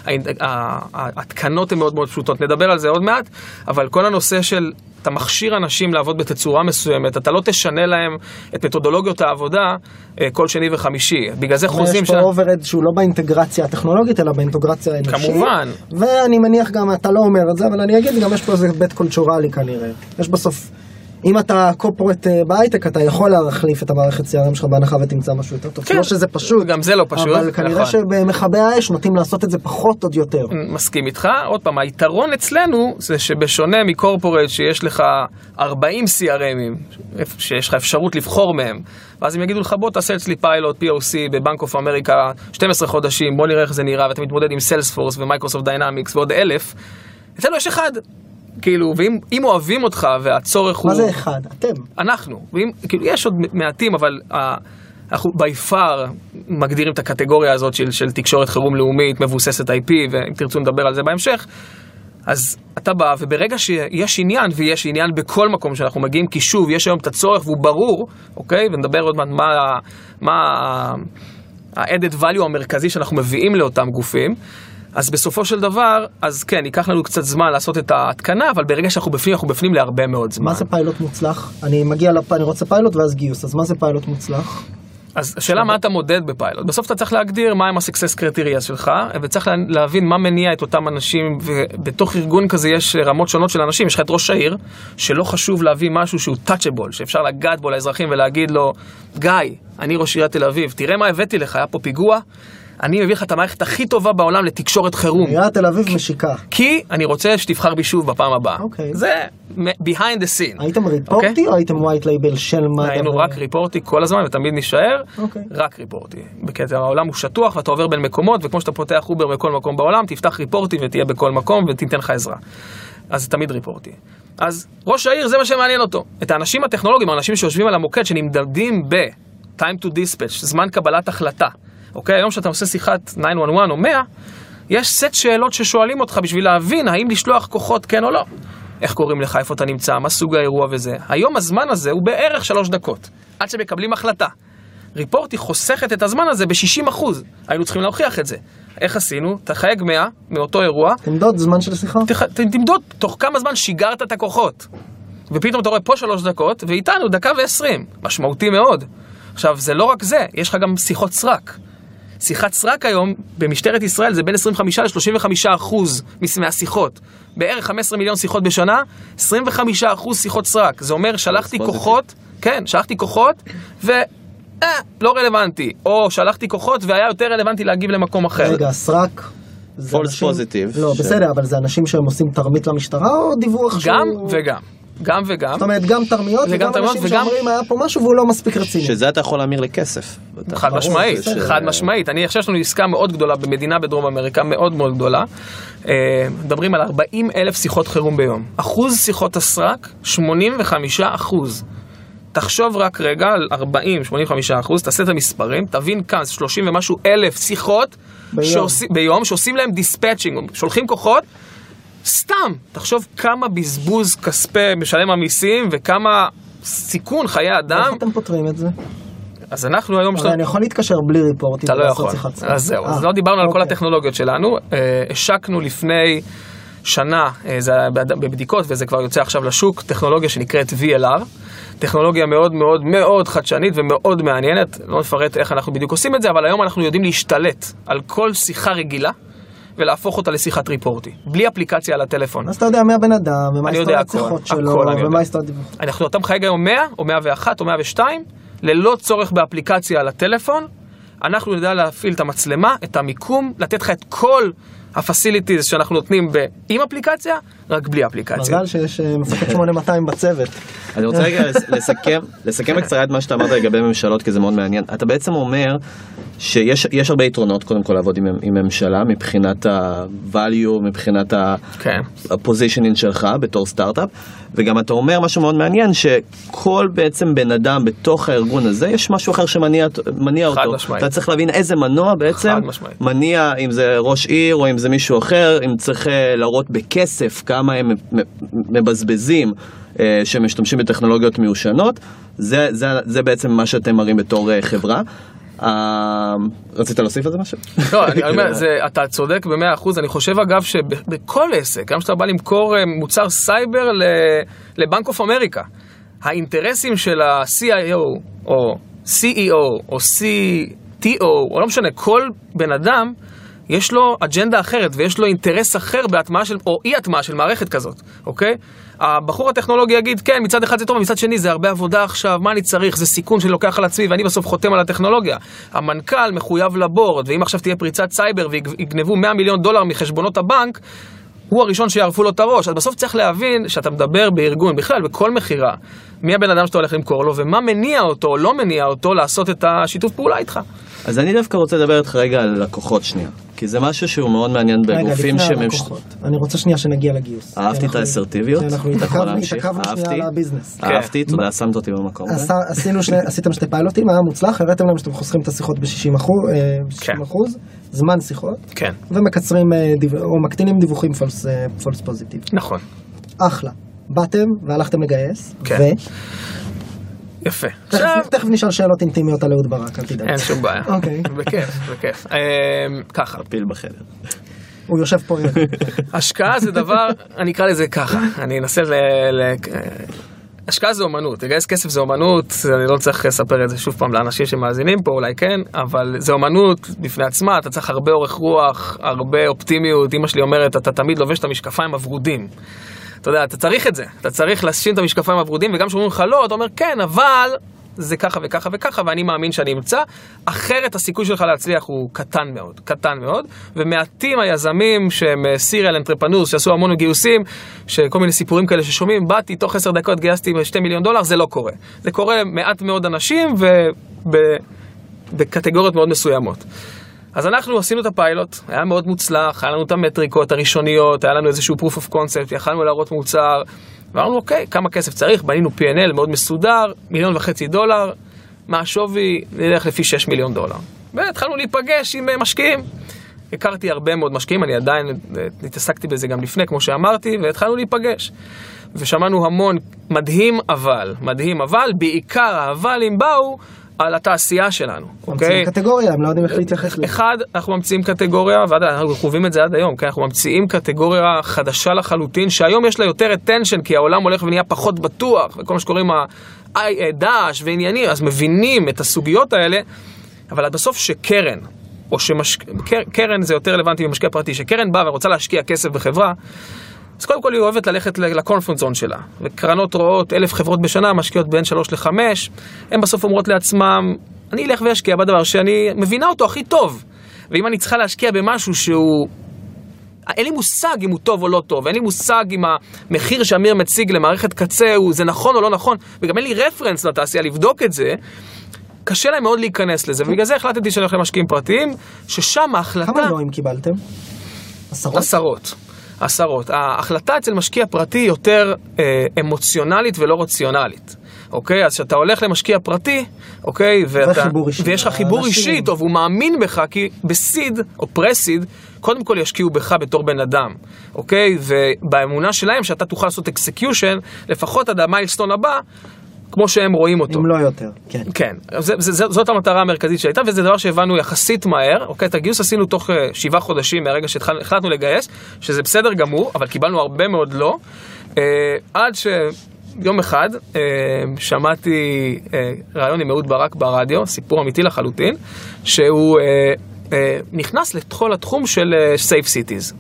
B: וההתקנות הן מאוד מאוד פשוטות. נדבר על זה עוד מעט, אבל כל הנושא של, אתה מכשיר אנשים לעבוד בתצורה מסוימת, אתה לא תשנה להם את מתודולוגיות העבודה אה, כל שני וחמישי. בגלל זה חוזים
A: יש פה overhead שהוא לא באינטגרציה הטכנולוגית, אלא באינטגרציה האנושית.
B: כמובן.
A: ואני מניח גם, אתה לא אומר את זה, אבל אני אגיד, גם יש פה איזה ביט cultural-י כנראה. יש בסוף, אם אתה corporate אה, בהייטק, אתה יכול להחליף את המערכת CRM שלך בהנחה ותמצא משהו יותר טוב.
B: כן.
A: לא שזה פשוט.
B: גם זה לא פשוט,
A: אבל כנראה
B: נכון.
A: שבמכבי האש נוטים לעשות את זה פחות עוד יותר.
B: מסכים איתך. עוד פעם, היתרון אצלנו זה שבשונה מ corporate שיש לך 40 CRM ים, שיש לך אפשרות לבחור מהם, ואז הם יגידו לך בוא תעשה אצלי פיילוט POC ב Bank of America 12 חודשים, בוא נראה איך זה נראה, ואתה מתמודד עם Salesforce ו Microsoft Dynamics ועוד אלף, אצלנו יש אחד. כאילו, ואם אם אוהבים אותך והצורך הוא...
A: מה זה אחד? אתם.
B: אנחנו, ואם, כאילו, יש עוד מעטים, אבל uh, אנחנו by far מגדירים את הקטגוריה הזאת של, של תקשורת חירום לאומית מבוססת IP, ואם תרצו נדבר על זה בהמשך, אז אתה בא, וברגע שיש עניין, ויש עניין בכל מקום שאנחנו מגיעים, כי שוב, יש היום את הצורך והוא ברור, אוקיי? ונדבר עוד מעט מה, מה ה-added value המרכזי שאנחנו מביאים לאותם גופים. אז בסופו של דבר, אז כן, ייקח לנו קצת זמן לעשות את ההתקנה, אבל ברגע שאנחנו בפנים, אנחנו בפנים להרבה מאוד זמן.
A: מה זה פיילוט מוצלח? אני מגיע, לפ... אני רוצה פיילוט ואז גיוס, אז מה זה פיילוט מוצלח?
B: אז השאלה מה אתה מודד בפיילוט. בסוף אתה צריך להגדיר מהם ה-success criteria שלך, וצריך לה- להבין מה מניע את אותם אנשים, ובתוך ארגון כזה יש רמות שונות של אנשים. יש לך את ראש העיר, שלו חשוב להביא משהו שהוא touchable, שאפשר לגעת בו לאזרחים ולהגיד לו, גיא, אני ראש עיריית תל אביב, תראה מה הבאתי לך, היה פה פיגוע, אני מביא לך את המערכת הכי טובה בעולם לתקשורת חירום.
A: עיריית תל אביב משיקה.
B: כי אני רוצה שתבחר בי שוב בפעם הבאה.
A: אוקיי.
B: זה behind the scene.
A: הייתם Reporty
B: אוקיי?
A: או הייתם white label של מד"א?
B: היינו רק ריפורטי כל הזמן ותמיד נישאר,
A: אוקיי.
B: רק ריפורטי. בקטע העולם הוא שטוח ואתה עובר בין מקומות, וכמו שאתה פותח אובר בכל מקום בעולם, תפתח ריפורטי ותהיה בכל מקום ותיתן לך עזרה. אז זה תמיד ריפורטי. אז ראש העיר זה מה שמעניין אותו. את האנשים הטכנולוגיים, האנשים שיושבים על המוקד, שנמדדים ב-time to dispatch, זמן קבלת החלטה. אוקיי, היום כשאתה עושה שיחת 911 או 100, יש סט שאלות ששואלים אותך בשביל להבין האם לשלוח כוחות כן או לא. איך קוראים לך, איפה אתה נמצא, מה סוג האירוע וזה. היום הזמן הזה הוא בערך שלוש דקות, עד שמקבלים החלטה. ריפורטי חוסכת את הזמן הזה ב-60%. היינו צריכים להוכיח את זה. איך עשינו? תחייג 100 מאותו אירוע,
A: תמדוד זמן של שיחה?
B: תח... תמדוד תוך כמה זמן שיגרת את הכוחות. ופתאום אתה רואה פה שלוש דקות, ואיתנו דקה ועשרים. משמעותי מאוד. עכשיו, זה לא רק זה, יש לך גם שיחות סרק. שיחת סרק היום במשטרת ישראל זה בין 25 ל-35 אחוז מהשיחות. בערך 15 מיליון שיחות בשנה, 25 אחוז שיחות סרק. זה אומר שלחתי
D: פוזיטיב.
B: כוחות, כן, שלחתי כוחות, ו... אה, לא רלוונטי. או שלחתי כוחות והיה יותר רלוונטי להגיב למקום אחר.
A: רגע, סרק. אנשים-
D: positive.
A: לא,
D: ש-
A: בסדר, אבל זה אנשים שהם עושים תרמית למשטרה או דיווח שהוא...
B: גם וגם. גם וגם.
A: זאת אומרת, גם תרמיות
B: וגם
A: וגם
B: תרמיות
A: אנשים
B: וגם-
A: שאומרים היה פה משהו והוא לא מספיק רציני.
D: שזה אתה יכול להמיר לכסף.
B: חד משמעית,
A: בסדר.
B: חד משמעית. אני עכשיו יש לנו עסקה מאוד גדולה במדינה בדרום אמריקה, מאוד מאוד גדולה. אה, מדברים על 40 אלף שיחות חירום ביום. אחוז שיחות הסרק, 85 אחוז. תחשוב רק רגע על 40, 85 אחוז, תעשה את המספרים, תבין כאן, זה 30 ומשהו אלף שיחות
A: ביום.
B: שעושים, ביום שעושים להם dispatching, שולחים כוחות, סתם. תחשוב כמה בזבוז כספי משלם המיסים וכמה סיכון חיי אדם.
A: איך אתם פותרים את זה?
B: אז אנחנו היום...
A: הרי אני יכול להתקשר בלי ריפורטים
B: אתה לא יכול. אז זהו, אז
A: אה,
B: לא דיברנו על כל
A: אוקיי.
B: הטכנולוגיות שלנו. אה, השקנו לפני שנה, אה, זה היה בד- בבדיקות וזה כבר יוצא עכשיו לשוק, טכנולוגיה שנקראת VLR. טכנולוגיה מאוד מאוד מאוד חדשנית ומאוד מעניינת, לא נפרט איך אנחנו בדיוק עושים את זה, אבל היום אנחנו יודעים להשתלט על כל שיחה רגילה. ולהפוך אותה לשיחת ריפורטי, בלי אפליקציה על הטלפון.
A: אז אתה יודע מי הבן אדם, ומה
B: הכל,
A: שיחות שלו,
B: הכל.
A: ומה דיווח.
B: אנחנו, אתה מחייג היום 100 או 101 או 102, ללא צורך באפליקציה על הטלפון, אנחנו נדע להפעיל את המצלמה, את המיקום, לתת לך את כל ה-facilities שאנחנו נותנים ב- עם אפליקציה, רק בלי אפליקציה.
A: מזל שיש אה, מפקד 8200 בצוות.
D: אני רוצה רגע לס- לסכם, לסכם בקצרה את מה שאתה אמרת לגבי ממשלות, כי זה מאוד מעניין. אתה בעצם אומר שיש יש הרבה יתרונות, קודם כל, לעבוד עם, עם ממשלה, מבחינת ה-value, מבחינת ה-
B: כן.
D: שלך בתור סטארט-אפ, וגם אתה אומר משהו מאוד מעניין, שכל בעצם בן אדם בתוך הארגון הזה, יש משהו אחר שמניע מניע
B: חד
D: אותו.
B: משמעית.
D: אתה צריך להבין איזה מנוע בעצם. מניע, אם זה ראש עיר או אם זה מישהו אחר, אם צריך אה, להראות בכסף כמה הם מבזבזים. אה, שמשתמשים בטכנולוגיות מיושנות, זה, זה, זה בעצם מה שאתם מראים בתור אה, חברה. אה, רצית להוסיף על זה משהו?
B: לא, אני אומר, אתה צודק במאה אחוז, אני חושב אגב שבכל עסק, גם כשאתה בא למכור אה, מוצר סייבר ל Bank of America, האינטרסים של ה-CIO או CEO או CTO, או לא משנה, כל בן אדם, יש לו אג'נדה אחרת ויש לו אינטרס אחר בהטמעה של, או אי הטמעה של מערכת כזאת, אוקיי? הבחור הטכנולוגי יגיד, כן, מצד אחד זה טוב, מצד שני זה הרבה עבודה עכשיו, מה אני צריך? זה סיכון שאני לוקח על עצמי ואני בסוף חותם על הטכנולוגיה. המנכ"ל מחויב ל board, ואם עכשיו תהיה פריצת סייבר ויגנבו 100 מיליון דולר מחשבונות הבנק, הוא הראשון שיערפו לו את הראש. אז בסוף צריך להבין שאתה מדבר בארגון, בכלל, בכל מכירה, מי הבן אדם שאתה הולך למכור לו, ומה מניע אותו או לא מניע אותו לעשות את השיתוף פעולה איתך.
D: אז אני דווקא רוצה לדבר איתך רגע על לקוחות שנייה, כי זה משהו שהוא מאוד מעניין
A: רגע,
D: בגופים
A: לפני
D: שממש...
A: הלקוחות. אני רוצה שנייה שנגיע לגיוס.
D: אהבתי
A: כי
D: את האסרטיביות.
A: אנחנו
D: יכול
A: התעכבנו
D: להמשיך?
A: התעכבנו
D: אהבתי.
A: שנייה על הביזנס.
D: אהבתי,
A: כן.
D: תודה, שמת אותי במקום
A: שני, עשיתם שתי פיילוטים, היה מוצלח, הראיתם להם שאתם חוסכים את השיחות ב-60 אחוז,
B: כן.
A: אחוז, זמן שיחות,
B: כן,
A: ומקצרים אה, או מקטינים דיווחים false, false positive.
B: נכון.
A: אחלה. באתם והלכתם לגייס,
B: כן. יפה. עכשיו,
A: תכף נשאל שאלות אינטימיות על אהוד ברק, אל תדאג.
B: אין שום בעיה.
A: אוקיי.
B: בכיף, בכיף. אמ, ככה,
D: פיל בחדר.
A: הוא יושב פה,
B: השקעה זה דבר, אני אקרא לזה ככה, אני אנסה ל... ל- השקעה זה אומנות, לגייס כסף זה אומנות, אני לא צריך לספר את זה שוב פעם לאנשים שמאזינים פה, אולי כן, אבל זה אומנות בפני עצמה, אתה צריך הרבה אורך רוח, הרבה אופטימיות, אמא שלי אומרת, אתה תמיד לובש את המשקפיים הוורודים. אתה יודע, אתה צריך את זה, אתה צריך לשים את המשקפיים הוורודים, וגם כשאומרים לך לא, אתה אומר כן, אבל זה ככה וככה וככה, ואני מאמין שאני אמצא, אחרת הסיכוי שלך להצליח הוא קטן מאוד, קטן מאוד, ומעטים היזמים שהם סיריאל אנטרפנורס, שעשו המון גיוסים, שכל מיני סיפורים כאלה ששומעים, באתי, תוך עשר דקות גייסתי 2 מיליון דולר, זה לא קורה. זה קורה מעט מאוד אנשים ובקטגוריות מאוד מסוימות. אז אנחנו עשינו את הפיילוט, היה מאוד מוצלח, היה לנו את המטריקות הראשוניות, היה לנו איזשהו proof of concept, יכלנו להראות מוצר, ואמרנו אוקיי, כמה כסף צריך, בנינו P&L מאוד מסודר, מיליון וחצי דולר, מה השווי, נלך לפי 6 מיליון דולר. והתחלנו להיפגש עם אה, משקיעים. הכרתי הרבה מאוד משקיעים, אני עדיין אה, התעסקתי בזה גם לפני, כמו שאמרתי, והתחלנו להיפגש. ושמענו המון מדהים אבל, מדהים אבל, בעיקר האבלים באו על התעשייה שלנו, אוקיי?
A: ממציאים קטגוריה, הם לא יודעים איך להתייחס לזה.
B: אחד, אנחנו ממציאים קטגוריה, ואנחנו חווים את זה עד היום, כן? אנחנו ממציאים קטגוריה חדשה לחלוטין, שהיום יש לה יותר attention, כי העולם הולך ונהיה פחות בטוח, וכל מה שקוראים דאעש ועניינים, אז מבינים את הסוגיות האלה, אבל עד בסוף שקרן, או שקרן זה יותר רלוונטי ממשקיע פרטי, שקרן באה ורוצה להשקיע כסף בחברה, אז קודם כל היא אוהבת ללכת לקונפרנס זון שלה. וקרנות רואות אלף חברות בשנה, משקיעות בין שלוש לחמש, הן בסוף אומרות לעצמם, אני אלך ואשקיע בדבר שאני מבינה אותו הכי טוב. ואם אני צריכה להשקיע במשהו שהוא... אין לי מושג אם הוא טוב או לא טוב, אין לי מושג אם המחיר שאמיר מציג למערכת קצה הוא זה נכון או לא נכון, וגם אין לי רפרנס לתעשייה לבדוק את זה, קשה להם מאוד להיכנס לזה, ובגלל זה החלטתי שאני הולך למשקיעים פרטיים, ששם ההחלטה...
A: כמה לואים קיבלתם? עשרות?
B: עשרות. עשרות. ההחלטה אצל משקיע פרטי יותר אה, אמוציונלית ולא רציונלית. אוקיי? אז כשאתה הולך למשקיע פרטי, אוקיי? ואתה. ויש לך חיבור אישי טוב, הוא מאמין בך, כי ב seed או pre-seed, קודם כל ישקיעו בך בתור בן אדם, אוקיי? ובאמונה שלהם שאתה תוכל לעשות execution, לפחות עד המיילסטון הבא, כמו שהם רואים אותו.
A: אם לא יותר, כן.
B: כן, זה, זה, זה, זאת המטרה המרכזית שהייתה, וזה דבר שהבנו יחסית מהר. אוקיי, את הגיוס עשינו תוך uh, שבעה חודשים מהרגע שהחלטנו לגייס, שזה בסדר גמור, אבל קיבלנו הרבה מאוד לא. Uh, עד יום אחד אה, שמעתי אה, ראיון עם אהוד ברק ברדיו, סיפור אמיתי לחלוטין, שהוא אה, אה, נכנס לכל התחום של אה, Safe Cities.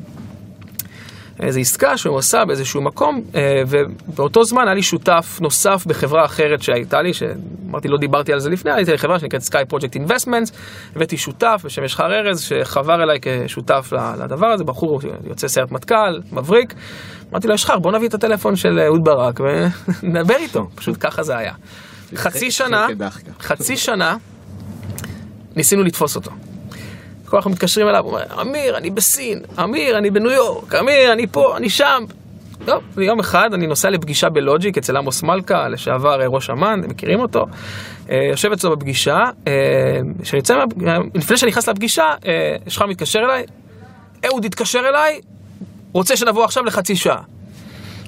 B: איזו עסקה שהוא עשה באיזשהו מקום, אה, ובאותו זמן היה לי שותף נוסף בחברה אחרת שהייתה לי, שאמרתי, לא דיברתי על זה לפני, הייתה לי חברה שנקראת Sky Project Investments, הבאתי שותף בשם ישחר ארז, שחבר אליי כשותף לדבר הזה, בחור יוצא סיירת מטכ"ל, מבריק. אמרתי לו, ישחר, בוא נביא את הטלפון של אהוד ברק ונדבר איתו, פשוט ככה זה היה. חצי שנה, חצי שנה, ניסינו לתפוס אותו. כל אנחנו מתקשרים אליו, הוא אומר, אמיר, אני בסין, אמיר, אני בניו יורק, אמיר, אני פה, אני שם. טוב, יום אחד אני נוסע לפגישה בלוג'יק אצל עמוס מלכה, לשעבר ראש אמ"ן, אתם מכירים אותו. אה, יושב אצלו בפגישה, אה, שיוצא, לפני שאני נכנס לפגישה, אה, שחר מתקשר אליי, אהוד התקשר אליי, רוצה שנבוא עכשיו לחצי שעה.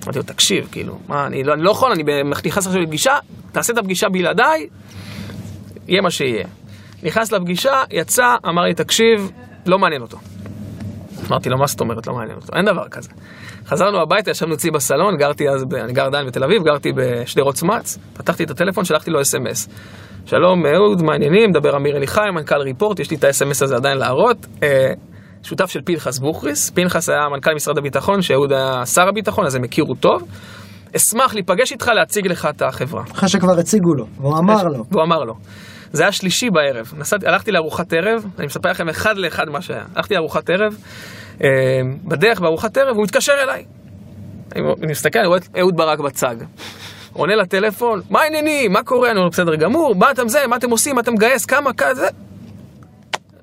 B: אמרתי לו, תקשיב, כאילו, מה, אני לא, אני לא יכול, אני נכנס עכשיו לפגישה, תעשה את הפגישה בלעדיי, יהיה מה שיהיה. נכנס לפגישה, יצא, אמר לי, תקשיב, לא מעניין אותו. אמרתי לו, מה זאת אומרת לא מעניין אותו? אין דבר כזה. חזרנו הביתה, ישבנו אצלי בסלון, גרתי אז, ב... אני גר עדיין בתל אביב, גרתי בשדרות סמץ, פתחתי את הטלפון, שלחתי לו אס.אם.אס. שלום אהוד, מעניינים, מדבר אמיר אליחי, מנכ"ל ריפורט, יש לי את האס.אם.אס הזה עדיין להראות. אה, שותף של פנחס בוכריס, פנחס היה מנכ"ל משרד הביטחון, שאהוד היה שר הביטחון, אז הם הכירו טוב. אשמח להיפגש איתך, להציג לך את החברה.
A: אחרי שכבר הציגו לו, והוא אמר לו.
B: והוא אמר לו. זה היה שלישי בערב. נסעתי, הלכתי לארוחת ערב, אני מספר לכם אחד לאחד מה שהיה. הלכתי לארוחת ערב, אה, בדרך בארוחת ערב, הוא מתקשר אליי. אני, מסתכל, אני רואה את אהוד ברק בצג. עונה לטלפון, מה העניינים? מה קורה? אני אומר, בסדר גמור, מה אתם זה? מה אתם עושים? מה אתם מגייס? כמה? כזה?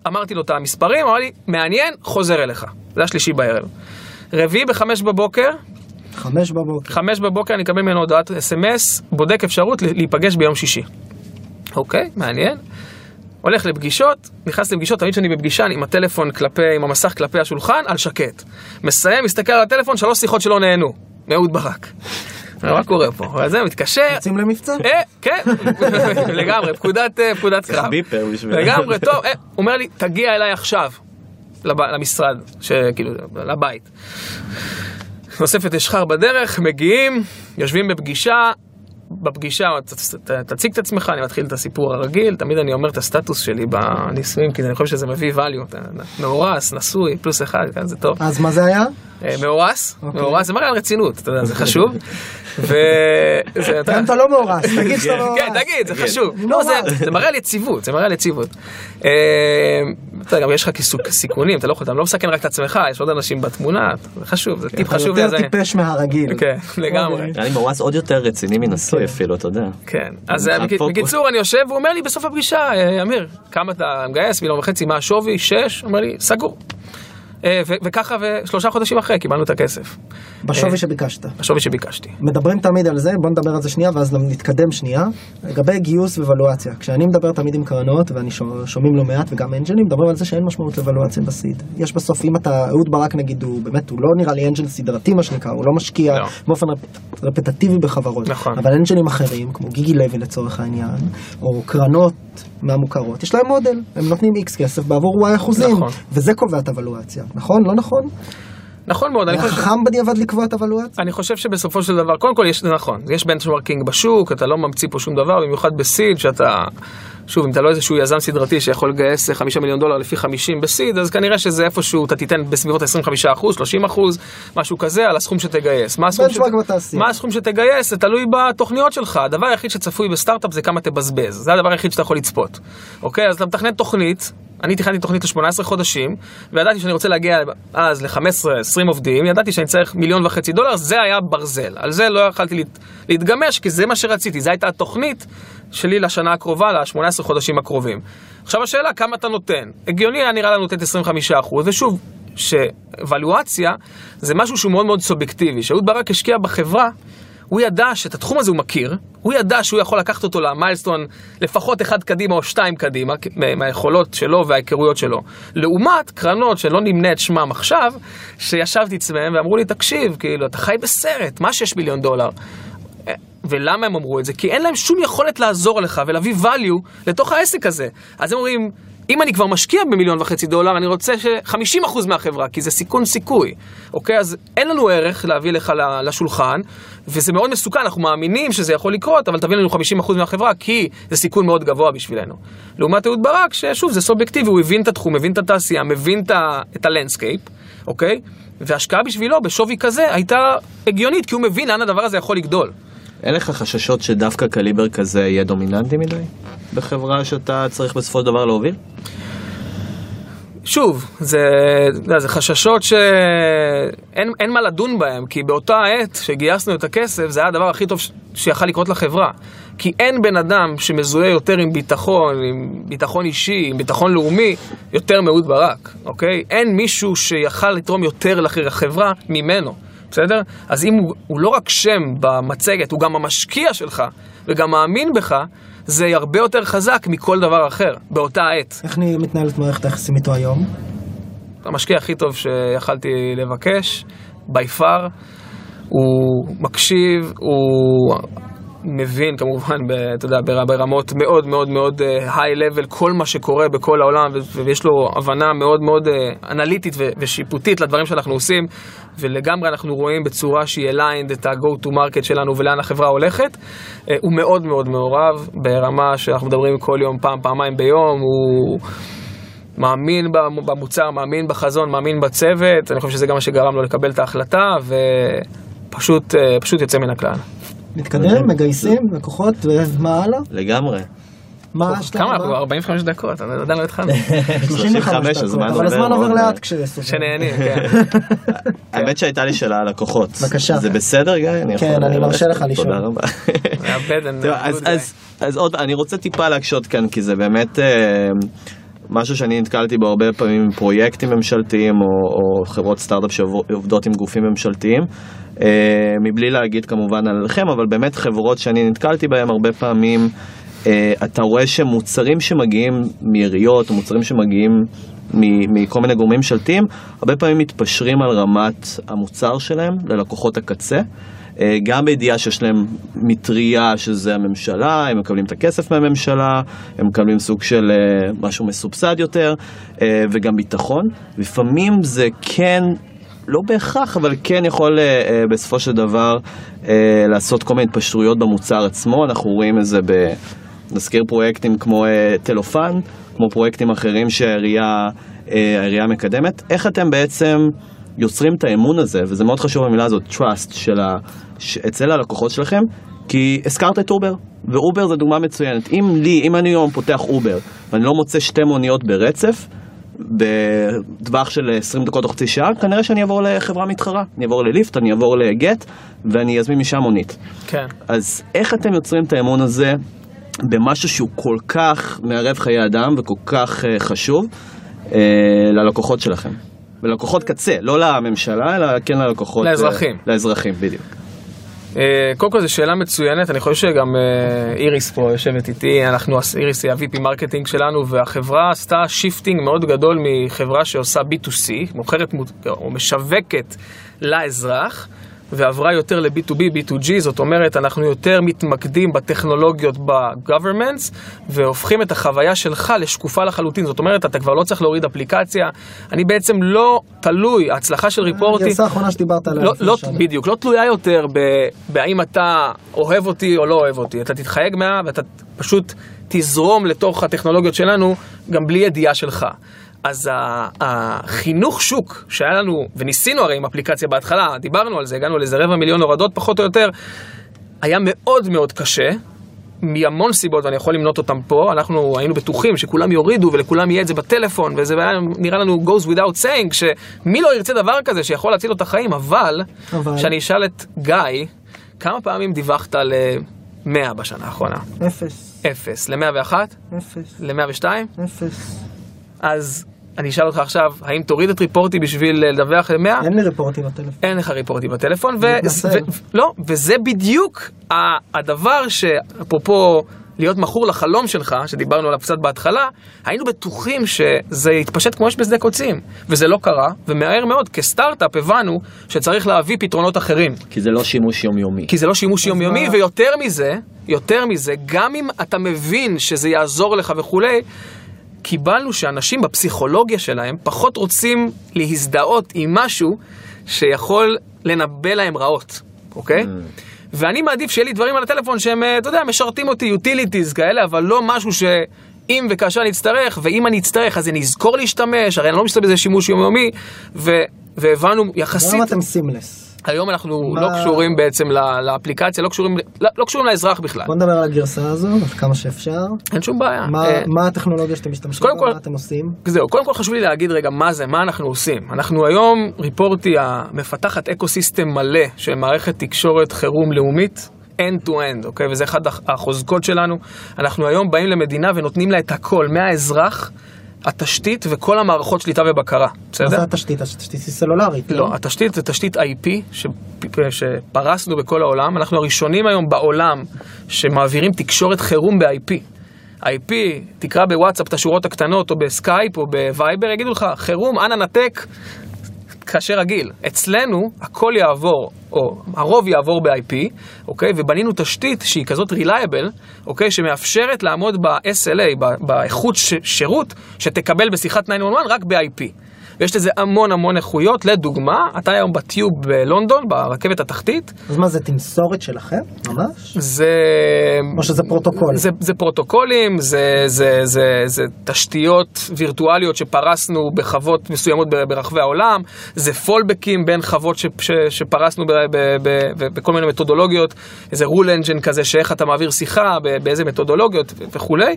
B: אמרתי לו את המספרים, אמר לי, מעניין, חוזר אליך. זה היה שלישי בערב. רביעי בחמש בבוקר,
A: חמש בבוקר.
B: חמש בבוקר אני אקבל ממנו הודעת אס.אם.אס, בודק אפשרות להיפגש ביום שישי. אוקיי, מעניין. הולך לפגישות, נכנס לפגישות, תמיד כשאני בפגישה, אני עם הטלפון כלפי, עם המסך כלפי השולחן, על שקט. מסיים, מסתכל על הטלפון, שלוש שיחות שלא נהנו. מאהוד ברק. מה קורה פה? וזה מתקשר.
A: יוצאים למבצע?
B: אה, כן, לגמרי, פקודת אה, פקודת קרב.
D: ביפר בשביל...
B: לגמרי, טוב, אה, הוא אומר לי, תגיע אליי עכשיו, למשרד, כאילו, לבית. נוספת אשחר בדרך, מגיעים, יושבים בפגישה, בפגישה, ת- ת- תציג את עצמך, אני מתחיל את הסיפור הרגיל, תמיד אני אומר את הסטטוס שלי בנישואים, כי אני חושב שזה מביא value, אתה- מאורס, נשוי, פלוס אחד, כן, זה טוב.
A: אז מה זה היה?
B: אה, מאורס,
A: אוקיי.
B: מאורס, זה מראה על רצינות, אתה יודע, זה חשוב. וזה,
A: אתה לא מאורס, תגיד שאתה מאורס.
B: כן, תגיד, זה חשוב.
A: אני
B: לא,
A: לא
B: זה- מראה על יציבות, זה מראה על יציבות. אה, אתה יודע, גם יש לך סיכונים, אתה לא יכול, אתה לא מסכן רק את עצמך, יש עוד אנשים בתמונה, זה חשוב, זה טיפ
A: אתה
B: חשוב.
A: יותר. טיפש מהרגיל.
B: כן, לגמרי.
D: נראה לי מאורס עוד יותר רציני מנשוי אפילו, אתה יודע.
B: כן, אז אה. בקיצור, אני יושב, והוא אומר לי בסוף הפגישה, אה, אמיר, כמה אתה מגייס? מיליון וחצי, מה השווי? שש? הוא אומר לי, סגור. אה, וככה, ושלושה חודשים אחרי קיבלנו את הכסף,
A: בשווי שביקשת.
B: השווי שביקשתי.
A: מדברים תמיד על זה, בוא נדבר על זה שנייה ואז נתקדם שנייה. לגבי גיוס וולואציה, כשאני מדבר תמיד עם קרנות, ואני שומע- שומעים לא מעט וגם אנג'לים, מדברים על זה שאין משמעות לוולואציה בסיד. יש בסוף, אם אתה, אהוד ברק נגיד, הוא באמת, הוא לא נראה לי אנג'ל סדרתי מה שנקרא, הוא לא משקיע
B: לא.
A: באופן רפ- רפטטיבי בחברות.
B: נכון.
A: אבל אנג'לים אחרים, כמו גיגי לוי לצורך העניין, או קרנות מהמוכרות, יש להם מודל, הם נותנים איקס כסף בעבור וואי אחוזים,
B: נכון.
A: וזה קובע את הוולואציה, נכון? לא נכון?
B: נכון מאוד, אני חושב...
A: חכם בדיעבד לקבוע את הוולואציה?
B: אני חושב שבסופו של דבר, קודם כל יש, זה נכון, יש benchmarking בשוק, אתה לא ממציא פה שום דבר, במיוחד ב seed, שאתה, שוב, אם אתה לא איזשהו יזם סדרתי שיכול לגייס 5 מיליון דולר לפי 50 ב seed, אז כנראה שזה איפשהו, אתה תיתן בסביבות 25 אחוז, 30 אחוז, משהו כזה, על הסכום שתגייס. מה הסכום,
A: בתעשייה.
B: מה הסכום שתגייס? זה תלוי בתוכניות שלך. הדבר היחיד שצפוי בסטארט-אפ זה כמה תבזבז. זה הדבר היחיד שאתה יכול לצפות. אוקיי? אז אתה מתכנן תוכנית, אני תכננתי תוכנית ל-18 חודשים, וידעתי שאני רוצה להגיע אז ל-15-20 עובדים, ידעתי שאני צריך מיליון וחצי דולר, זה היה ברזל. על זה לא יכלתי להת, להתגמש, כי זה מה שרציתי, זו הייתה התוכנית שלי לשנה הקרובה, ל-18 חודשים הקרובים. עכשיו השאלה, כמה אתה נותן? הגיוני היה נראה לנו לתת 25 אחוז, ושוב, שוולואציה זה משהו שהוא מאוד מאוד סובייקטיבי. שאהוד ברק השקיע בחברה, הוא ידע שאת התחום הזה הוא מכיר, הוא ידע שהוא יכול לקחת אותו למיילסטון לפחות אחד קדימה או שתיים קדימה, מה- מהיכולות שלו וההיכרויות שלו. לעומת קרנות שלא נמנה את שמם עכשיו, שישבתי אצלם ואמרו לי, תקשיב, כאילו, אתה חי בסרט, מה 6 מיליון דולר? אה, ולמה הם אמרו את זה? כי אין להם שום יכולת לעזור לך ולהביא value לתוך העסק הזה. אז הם אומרים, אם אני כבר משקיע במיליון וחצי דולר, אני רוצה ש-50% מהחברה, כי זה סיכון סיכוי, אוקיי? אז אין לנו ערך להביא לך לשולחן, וזה מאוד מסוכן, אנחנו מאמינים שזה יכול לקרות, אבל תביא לנו 50% מהחברה, כי זה סיכון מאוד גבוה בשבילנו. לעומת אהוד ברק, ששוב, זה סובייקטיבי, הוא הבין את התחום, מבין את התעשייה, מבין את ה landscape, אוקיי? והשקעה בשבילו בשווי כזה הייתה הגיונית, כי הוא מבין לאן הדבר הזה יכול לגדול.
D: אין לך חששות שדווקא קליבר כזה יהיה דומיננטי מדי? בחברה שאתה צריך בסופו של דבר להוביל?
B: שוב, זה, יודע, זה חששות שאין אין מה לדון בהם, כי באותה עת שגייסנו את הכסף, זה היה הדבר הכי טוב ש- שיכל לקרות לחברה. כי אין בן אדם שמזוהה יותר עם ביטחון, עם ביטחון אישי, עם ביטחון לאומי, יותר מאהוד ברק, אוקיי? אין מישהו שיכל לתרום יותר לחברה ממנו, בסדר? אז אם הוא, הוא לא רק שם במצגת, הוא גם המשקיע שלך, וגם מאמין בך, זה הרבה יותר חזק מכל דבר אחר, באותה עת.
A: איך אני מתנהלת מערכת היחסים איתו היום?
B: המשקיע הכי טוב שיכלתי לבקש, בי פאר. הוא מקשיב, הוא מבין כמובן, ב, אתה יודע, בר- ברמות מאוד מאוד מאוד היי לבל כל מה שקורה בכל העולם, ויש לו הבנה מאוד מאוד אה, אנליטית ושיפוטית לדברים שאנחנו עושים, ולגמרי אנחנו רואים בצורה שהיא aligned את ה-go to market שלנו ולאן החברה הולכת. אה, הוא מאוד מאוד מעורב ברמה שאנחנו מדברים כל יום, פעם, פעמיים ביום, הוא... מאמין במ- במוצר, מאמין בחזון, מאמין בצוות, אני חושב שזה גם מה שגרם לו לקבל את ההחלטה, ופשוט אה, פשוט יוצא מן הכלל.
A: מתקדם, מגייסים, לקוחות, ומה הלאה?
D: לגמרי.
A: מה השלב
B: כמה אנחנו?
A: הבא?
B: 45 דקות, אני עדיין לא התחלנו.
D: 35,
A: דקות, אבל הזמן עובר לאט. כשסוגרים.
B: שנהנים, כן.
D: האמת שהייתה לי שאלה על לקוחות.
A: בבקשה.
D: זה בסדר, גיא? אני
A: כן, אני
D: ללכת?
A: מרשה לך לשאול.
D: תודה רבה. אז, אז, אז עוד, אני רוצה טיפה להקשות כאן, כי זה באמת אה, משהו שאני נתקלתי בו הרבה פעמים עם פרויקטים ממשלתיים, או, או חברות סטארט-אפ שעובדות עם גופים ממשלתיים, אה, מבלי להגיד כמובן עליכם, אבל באמת חברות שאני נתקלתי בהן הרבה פעמים, אה, אתה רואה שמוצרים שמגיעים מעיריות, או מוצרים שמגיעים מכל מיני גורמים ממשלתיים, הרבה פעמים מתפשרים על רמת המוצר שלהם ללקוחות הקצה. אה, גם בידיעה שיש להם מטריה שזה הממשלה, הם מקבלים את הכסף מהממשלה, הם מקבלים סוג של אה, משהו מסובסד יותר, אה, וגם ביטחון. לפעמים זה כן, לא בהכרח, אבל כן יכול אה, אה, בסופו של דבר אה, לעשות כל מיני התפשרויות במוצר עצמו. אנחנו רואים את זה ב... נזכיר פרויקטים כמו אה, טלופן, כמו פרויקטים אחרים שהעירייה אה, מקדמת. איך אתם בעצם יוצרים את האמון הזה, וזה מאוד חשוב המילה הזאת, trust, של ה... ש... אצל הלקוחות שלכם, כי הזכרת את אובר, ואובר זה דוגמה מצוינת. אם לי, אם אני היום פותח אובר, ואני לא מוצא שתי מוניות ברצף, בטווח של 20 דקות או חצי שעה, כנראה שאני אעבור לחברה מתחרה. אני אעבור לליפט, אני אעבור לגט, ואני אזמין משם מונית.
B: כן.
D: אז איך אתם יוצרים את האמון הזה במשהו שהוא כל כך מערב חיי אדם וכל כך אה, חשוב אה, ללקוחות שלכם? ללקוחות קצה, לא לממשלה, אלא כן ללקוחות...
B: לאזרחים.
D: אה, לאזרחים, בדיוק.
B: אה, קודם כל זו שאלה מצוינת, אני חושב שגם אה, איריס פה יושבת איתי, אנחנו, איריס היא ה-VP marketing שלנו, והחברה עשתה shifting מאוד גדול מחברה שעושה B2C, מוכרת מו- או משווקת לאזרח, ועברה יותר ל-B2B, B2G, זאת אומרת, אנחנו יותר מתמקדים בטכנולוגיות ב-governments, והופכים את החוויה שלך לשקופה לחלוטין, זאת אומרת, אתה כבר לא צריך להוריד אפליקציה, אני בעצם לא תלוי, ההצלחה של ריפורטי...
A: הגרסה האחרונה שדיברת עליה
B: לא, לא. בדיוק, לא תלויה יותר בהאם אתה אוהב אותי או לא אוהב אותי. אתה תתחייג מה ואתה פשוט תזרום לתוך הטכנולוגיות שלנו גם בלי ידיעה שלך. אז החינוך שוק שהיה לנו, וניסינו הרי עם אפליקציה בהתחלה, דיברנו על זה, הגענו לאיזה רבע מיליון הורדות פחות או יותר, היה מאוד מאוד קשה. מהמון סיבות, ואני יכול למנות אותם פה, אנחנו היינו בטוחים שכולם יורידו ולכולם יהיה את זה בטלפון, וזה היה נראה לנו goes without saying, שמי לא ירצה דבר כזה שיכול להציל לו את החיים, אבל,
A: אבל?
B: שאני אשאל את גיא, כמה פעמים דיווחת ל-100 בשנה האחרונה?
A: אפס,
B: אפס. ל-101?
A: אפס,
B: ל-102?
A: אפס.
B: אז אני אשאל אותך עכשיו, האם תוריד את ריפורטי בשביל לדווח ל-100?
A: אין לי ריפורטים בטלפון.
B: אין לך ריפורטים בטלפון, ו-. ו- לא, וזה בדיוק ה- הדבר שאפרופו להיות מכור לחלום שלך, שדיברנו עליו קצת בהתחלה, היינו בטוחים שזה יתפשט כמו אש בשדה קוצים, וזה לא קרה, ומהר מאוד כסטארט-אפ הבנו שצריך להביא פתרונות אחרים,
D: כי זה לא שימוש יומיומי.
B: כי זה לא שימוש יומיומי,
A: מה?
B: ויותר מזה, יותר מזה, גם אם אתה מבין שזה יעזור לך וכולי, קיבלנו שאנשים בפסיכולוגיה שלהם פחות רוצים להזדהות עם משהו שיכול לנבא להם רעות, אוקיי?
D: Mm.
B: ואני מעדיף שיהיה לי דברים על הטלפון שהם, אה, אתה יודע, משרתים אותי, utilities כאלה, אבל לא משהו שאם וכאשר אני אצטרך, ואם אני אצטרך אז אני אזכור להשתמש, הרי אני לא משתמש בזה שימוש יומיומי, ו... והבנו יחסית...
A: היום אתם סימלס.
B: היום אנחנו
A: מה-
B: לא קשורים בעצם לאפליקציה, לא קשורים, לא, לא קשורים לאזרח בכלל.
A: בוא נדבר על הגרסה הזו, כמה שאפשר.
B: אין שום בעיה.
A: מה-
B: אה,
A: מה הטכנולוגיה שאתם משתמשים בה?
B: כל-
A: מה אתם עושים?
B: זהו, קודם כל חשוב לי להגיד רגע מה זה, מה אנחנו עושים. אנחנו היום, ריפורטי המפתחת אקו סיסטם מלא של מערכת תקשורת חירום לאומית. end to end, אוקיי? וזה אחד הח- החוזקות שלנו. אנחנו היום באים למדינה ונותנים לה את הכל, מהאזרח, התשתית וכל המערכות שליטה ובקרה,
A: מה
B: בסדר?
A: זה התשתית? התשתית היא סלולרית.
B: לא, התשתית זה תשתית IP ש- שפרסנו בכל העולם. אנחנו הראשונים היום בעולם שמעבירים תקשורת חירום ב-IP. IP, תקרא בוואטסאפ את השורות הקטנות או בסקייפ או בווייבר, יגידו לך, חירום, אנא נתק, תתקשר רגיל. אצלנו הכל יעבור, או הרוב יעבור ב-IP, אוקיי? ובנינו תשתית שהיא כזאת reliable, אוקיי? שמאפשרת לעמוד ב-SLA, באיכות ש- שירות, שתקבל בשיחת 911 רק ב-IP. ויש לזה המון המון איכויות, לדוגמה, אתה היום ב tube בלונדון, ברכבת התחתית,
A: אז מה זה תמסורת שלכם? ממש?
B: זה...
A: או שזה פרוטוקול?
B: זה, זה פרוטוקולים, זה, זה, זה, זה תשתיות וירטואליות שפרסנו בחוות מסוימות ברחבי העולם, זה fallback ים בין חוות ש, ש, שפרסנו ב, ב, ב, ב, בכל מיני מתודולוגיות, איזה rule engine כזה, שאיך אתה מעביר שיחה, באיזה מתודולוגיות וכולי.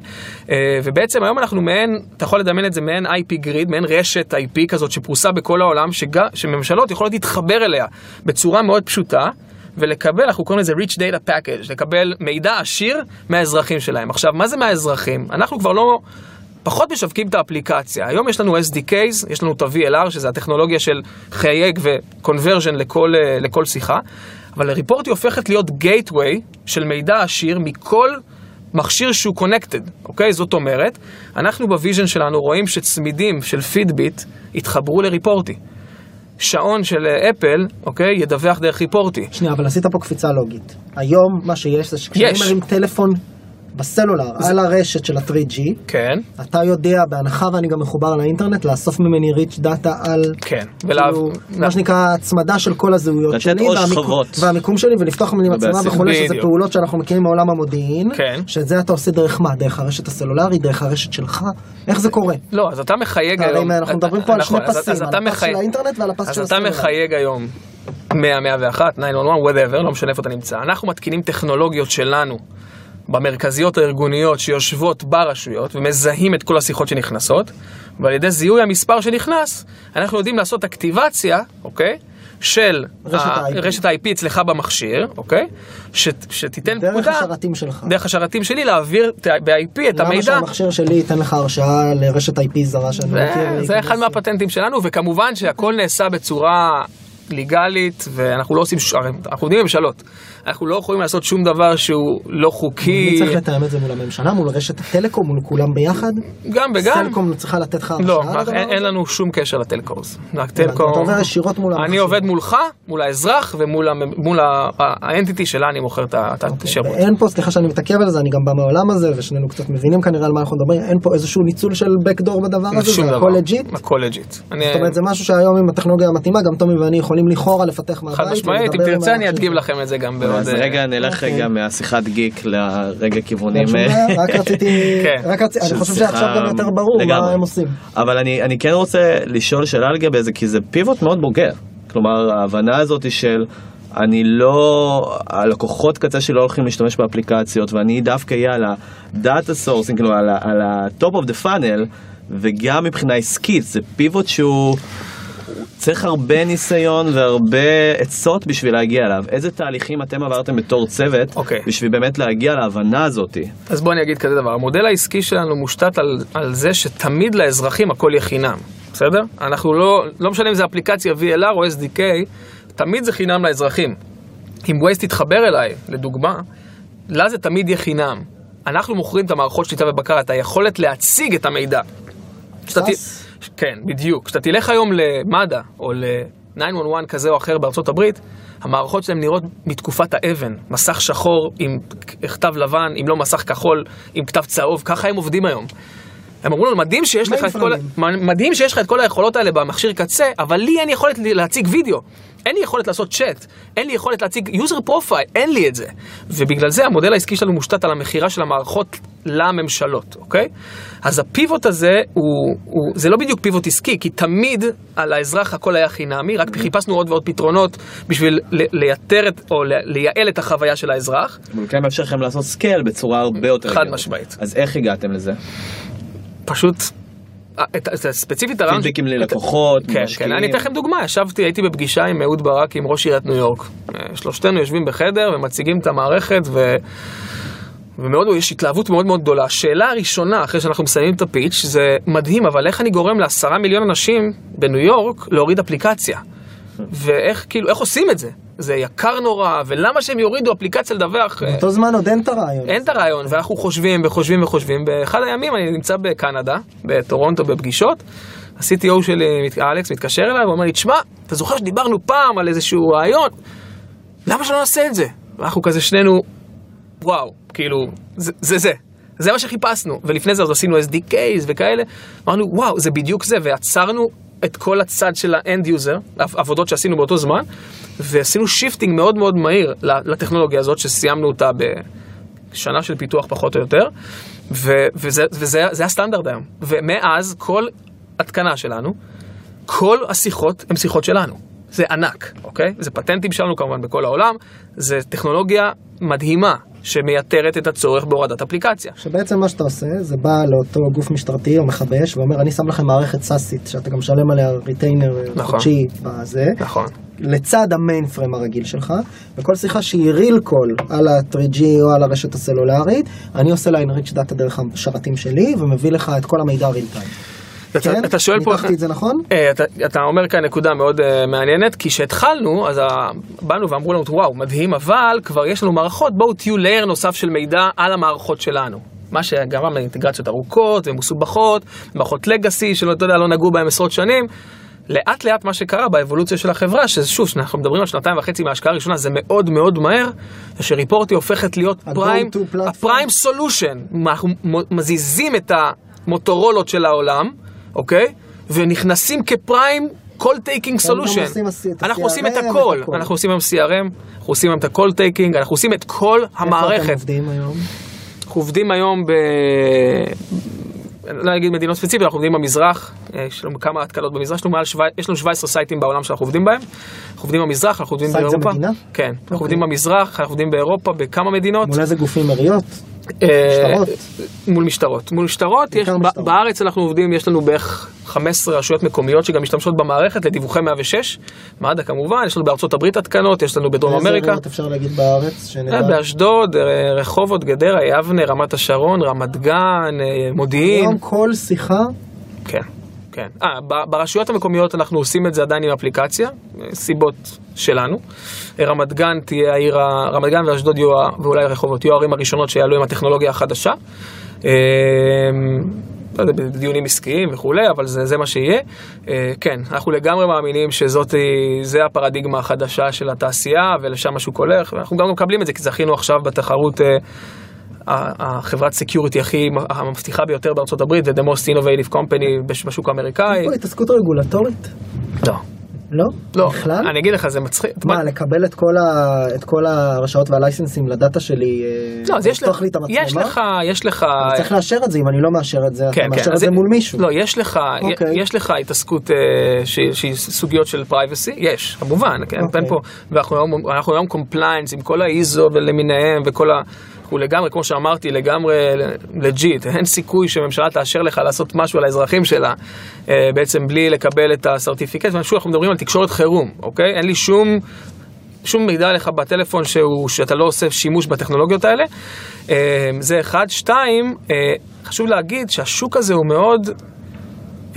B: אה, ובעצם היום אנחנו מעין, אתה יכול לדמיין את זה מעין IP גריד, מעין רשת IP כזאת שפרוסה בכל העולם, שג, שממשלות יכולות להתחבר אליה בצורה מאוד פשוטה. ולקבל, אנחנו קוראים לזה rich data package, לקבל מידע עשיר מהאזרחים שלהם. עכשיו, מה זה מהאזרחים? אנחנו כבר לא, פחות משווקים את האפליקציה. היום יש לנו SDKs, יש לנו את ה-VLR, שזה הטכנולוגיה של חייג ו-conversion לכל, אה, לכל שיחה, אבל ריפורטי הופכת להיות gateway של מידע עשיר מכל... מכשיר שהוא connected, אוקיי? זאת אומרת, אנחנו ב vision שלנו רואים שצמידים של Fitbit יתחברו ל Reporty. שעון של אה, אפל, אוקיי, ידווח דרך Reporty.
A: שנייה, אבל עשית פה קפיצה לוגית. היום מה שיש זה שכשאני. מרים טלפון בסלולר על הרשת של ה-3G,
B: כן,
A: אתה יודע, בהנחה ואני גם מחובר לאינטרנט, לאסוף ממני rich data על...
B: כן.
A: כאילו, מה שנקרא הצמדה של כל הזהויות
D: לתת
A: שלי
D: עוד
A: והמיקום-. והמיקום שלי ולפתוח מילים מצלמה. וכולי שזה. פעולות שאנחנו מכירים מעולם המודיעין
B: כן.
A: שאת זה אתה עושה דרך מה? דרך הרשת הסלולרית? דרך הרשת שלך? איך זה קורה?
B: לא, אז אתה מחייג היום...
A: אנחנו מדברים פה על
B: נכון,
A: שני
B: אז-
A: פסים,
B: אז
A: על
B: אתה
A: הפס של
B: מחייג-
A: האינטרנט ועל הפס של
B: אז אתה
A: הסלולר.
B: מחייג היום 100, 101, 911, whatever, לא משנה איפה אתה נמצא. אנחנו מתקינים טכנולוגיות שלנו במרכזיות הארגוניות שיושבות ברשויות ומזהים את כל השיחות שנכנסות, ועל ידי זיהוי המספר שנכנס, אנחנו יודעים לעשות אקטיבציה, אוקיי? של
A: רשת ה-IP.
B: אצלך במכשיר, אוקיי? ש- שתיתן
A: דרך
B: פקודה,
A: השרתים שלך.
B: דרך השרתים שלי להעביר ב-IP את
A: למה
B: המידע.
A: שהמכשיר שלי ייתן לך הרשאה לרשת IP זרה שאני מכיר?
B: זה אחד מהפטנטים שלנו, וכמובן שהכל נעשה בצורה ליגלית, ואנחנו לא עושים, הרי אנחנו עובדים ממשלות. אנחנו לא יכולים לעשות שום דבר שהוא לא חוקי,
A: מי צריך לתאם את זה מול הממשלה, מול רשת הטלקום, מול כולם ביחד?
B: גם וגם.
A: סלקום צריכה לתת לך
B: לא,
A: הרשאה לדבר
B: אין? לנו שום קשר לטלקומס.
A: אתה עובר ישירות מול
B: אני
A: המכשיר.
B: עובד מולך, מול האזרח ומול ה entity שלה אני מוכר את השירות.
A: אין פה, סליחה שאני מתעכב על זה, אני גם בא מהעולם הזה, ושנינו קצת מבינים כנראה על מה אנחנו מדברים, אין פה איזשהו ניצול של backdoor בדבר הזה, זה. הכל לג'יט.
B: הכל לג'יט. אני-
A: זאת אומרת, זה משהו שהיום עם הטכנולוגיה המתאימה, גם תומי ואני יכולים לכאורה לפתח מהבית.
B: חד משמעית, אם תרצה אני. אדגים לכם את זה גם בעוד...
D: אז
B: אה,
D: רגע נלך
A: אוקיי.
D: רגע מהשיחת גיק לרגע כיוונים.
A: רק רציתי,
B: כן.
A: רק רציתי, אני חושב שעכשיו גם יותר ברור מה. הם עושים.
D: אבל אני, אני כן רוצה לשאול שאלה לגבי זה, כי זה pivot מאוד בוגר. כלומר, ההבנה הזאת היא של אני לא, הלקוחות קצה שלי לא הולכים להשתמש באפליקציות, ואני דווקא אהיה על ה data sourcing, כאילו על ה- על ה-top of the funnel, וגם מבחינה עסקית, זה pivot שהוא... צריך הרבה ניסיון והרבה עצות בשביל להגיע אליו. איזה תהליכים אתם עברתם בתור צוות,
B: אוקיי.
D: בשביל באמת להגיע להבנה הזאתי?
B: אז בוא אני אגיד כזה דבר, המודל העסקי שלנו מושתת על, על זה שתמיד לאזרחים הכל יהיה חינם, בסדר? אנחנו לא, לא משנה אם זה אפליקציה VLR או SDK, תמיד זה חינם לאזרחים. אם Waze תתחבר אליי, לדוגמה, לה זה תמיד יהיה חינם. אנחנו מוכרים את המערכות שליטה ובקרה, את היכולת להציג את המידע.
A: סאס?
B: כן, בדיוק. כשאתה תלך היום למד"א או ל-911 כזה או אחר בארצות הברית, המערכות שלהם נראות מתקופת האבן. מסך שחור עם כתב לבן, אם לא מסך כחול עם כתב צהוב, ככה הם עובדים היום. הם אמרו לנו, מדהים שיש לך את כל. מדהים שיש לך את כל היכולות האלה במכשיר קצה, אבל לי אין יכולת להציג וידאו. אין לי יכולת לעשות צ'אט, אין לי יכולת להציג user profile, אין לי את זה. ובגלל זה המודל העסקי שלנו מושתת על המכירה של המערכות לממשלות, אוקיי? אז הפיבוט הזה, הוא, הוא, זה לא בדיוק פיבוט עסקי, כי תמיד על האזרח הכל היה חינמי, רק חיפשנו עוד ועוד פתרונות בשביל לייתר את, או לייעל את החוויה של האזרח.
D: אבל כן מאפשר לכם לעשות scale בצורה הרבה יותר...
B: חד. משמעית.
D: אז איך הגעתם לזה?
B: פשוט, ספציפית הרעיון...
D: פידבקים
B: את-
D: ללקוחות,
B: כן,
D: משקיעים.
B: כן, אני אתן לכם דוגמה, ישבתי, הייתי בפגישה עם אהוד ברק, עם ראש עיריית ניו יורק. אה, שלושתנו יושבים בחדר ומציגים את המערכת, ו... ומאוד, יש התלהבות מאוד מאוד גדולה. השאלה הראשונה, אחרי שאנחנו מסיימים את ה pitch, זה מדהים, אבל איך אני גורם לעשרה מיליון אנשים בניו יורק להוריד אפליקציה? ואיך, כאילו, איך עושים את זה? זה יקר נורא, ולמה שהם יורידו אפליקציה לדווח? אה,
A: באותו זמן עוד אין את הרעיון.
B: אין את הרעיון, ואנחנו חושבים וחושבים וחושבים. באחד הימים אני נמצא בקנדה, בטורונטו בפגישות. ה-CTO שלי, מת- אלכס, מתקשר אליי ואומר לי, תשמע, אתה זוכר שדיברנו פעם על איזשהו רעיון? למה שלא נעשה את זה? ואנחנו כזה שנינו, וואו, כאילו, זה זה. זה. זה מה שחיפשנו, ולפני זה אז עשינו SDKs וכאלה, אמרנו וואו זה בדיוק זה, ועצרנו את כל הצד של ה end user, עבודות שעשינו באותו זמן, ועשינו shifting מאוד מאוד מהיר לטכנולוגיה הזאת שסיימנו אותה בשנה של פיתוח פחות או יותר, ו- וזה, וזה זה הסטנדרט היום, ומאז כל התקנה שלנו, כל השיחות הן שיחות שלנו. זה ענק, אוקיי? זה פטנטים שלנו כמובן בכל העולם, זה טכנולוגיה מדהימה שמייתרת את הצורך בהורדת אפליקציה.
A: שבעצם מה שאתה עושה זה בא לאותו גוף משטרתי או מכבי אש ואומר אני שם לכם מערכת סאסית שאתה גם משלם עליה retainer
B: נכון.
A: חודשי בזה,
B: נכון.
A: לצד ה mainframe הרגיל שלך, וכל שיחה שהיא real call על ה-3G או על הרשת הסלולרית, אני עושה לה enrich data דרך השרתים שלי ומביא לך את כל המידע real time.
B: אתה,
A: כן?
B: אתה שואל פה...
A: ניתחתי את זה נכון?
B: אה, אתה, אתה אומר כאן נקודה מאוד uh, מעניינת, כי כשהתחלנו, אז. באנו ואמרו לנו, וואו, מדהים, אבל כבר יש לנו מערכות, בואו תהיו layer נוסף של מידע על המערכות שלנו. מה שגרם לאינטגרציות ארוכות ומסובכות, מערכות legacy שלא אתה יודע, לא נגעו בהם עשרות שנים. לאט לאט מה שקרה באבולוציה של החברה, ששוב, אנחנו מדברים על שנתיים וחצי מההשקעה הראשונה, זה מאוד מאוד מהר, זה ש Reporty הופכת להיות
A: prime. ה
B: prime solution. אנחנו מזיזים את המוטורולות של העולם, אוקיי? ונכנסים כ
A: prime
B: call
A: taking solution.
B: אנחנו עושים את הכל,
A: הכל.
B: אנחנו עושים היום CRM, אנחנו עושים היום את ה call taking, אנחנו עושים את כל
A: איפה אתם
B: המערכת.
A: עובדים היום?
B: אנחנו עובדים היום ב... לא אגיד מדינות ספציפיות, אנחנו עובדים במזרח, אה, יש לנו כמה התקנות במזרח, יש לנו, שבע, יש לנו 17 סייטים בעולם שאנחנו עובדים בהם. אנחנו עובדים במזרח, אנחנו עובדים
A: site זה
B: באירופה.
A: מדינה?
B: כן, אנחנו
A: אוקיי.
B: עובדים במזרח, אנחנו עובדים באירופה, בכמה מדינות.
A: מול איזה גופים עיריות?
B: אה,
A: משטרות?
B: מול משטרות. מול משטרות, יש,
A: משטרות.
B: בארץ אנחנו עובדים, יש לנו בערך 15 רשויות מקומיות שגם משתמשות במערכת לדיווחי 106, מד"א כמובן, יש לנו בארצות הברית התקנות, יש לנו בדרום
A: איזה
B: אמריקה,
A: עיריות אפשר להגיד בארץ? שנדע?
B: אה, באשדוד, אה, רחובות, גדרה, יבנה, רמת השרון, רמת גן, אה, מודיעין,
A: היום כל שיחה
B: כן, כן. אה, ברשויות המקומיות אנחנו עושים את זה עדיין עם אפליקציה, אה, סיבות שלנו. רמת גן תהיה העיר, רמת גן ואשדוד יהיו, ואולי רחובות יהיו הערים הראשונות שיעלו עם הטכנולוגיה החדשה. אה, לא יודע, בדיונים עסקיים וכולי, אבל זה, זה מה שיהיה. אה, כן, אנחנו לגמרי מאמינים שזאת, זה הפרדיגמה החדשה של התעשייה ולשם השוק הולך, ואנחנו גם מקבלים את זה, כי זכינו עכשיו בתחרות החברת security הכי המבטיחה ביותר בארצות הברית, ו-The Most Innovative Company בש- בשוק האמריקאי.
A: יש פה התעסקות רגולטורית?
B: לא,
A: לא?
B: לא,
A: בכלל?
B: אני אגיד לך, זה מצחיק.
A: מה, לקבל את כל, ה... את כל הרשאות והלייסנסים ל data שלי, אה,
B: לא, אז יש לך,
A: לי את המצלמה?
B: יש לך, יש לך,
A: אני צריך לאשר את זה, אם אני לא מאשר את זה,
B: כן,
A: אתה מאשר
B: כן,
A: את
B: אז
A: זה מול מישהו.
B: לא, יש לך,
A: אוקיי.
B: יש לך התעסקות אה, שהיא סוגיות של privacy, יש, כמובן, כן,
A: אוקיי.
B: אין פה, ואנחנו היום, אנחנו היום compliance עם כל ה ISO ולמיניהם וכל ה... הוא לגמרי, כמו שאמרתי, לגמרי legit, אין סיכוי שממשלה תאשר לך לעשות משהו על האזרחים שלה, אה, בעצם בלי לקבל את ה certificate, ושוב, אנחנו מדברים על תקשורת חירום, אוקיי? אין לי שום... שום מידע עליך בטלפון שהוא, שאתה לא עושה שימוש בטכנולוגיות האלה. אה, זה אחד. שתיים, אה, חשוב להגיד שהשוק הזה הוא מאוד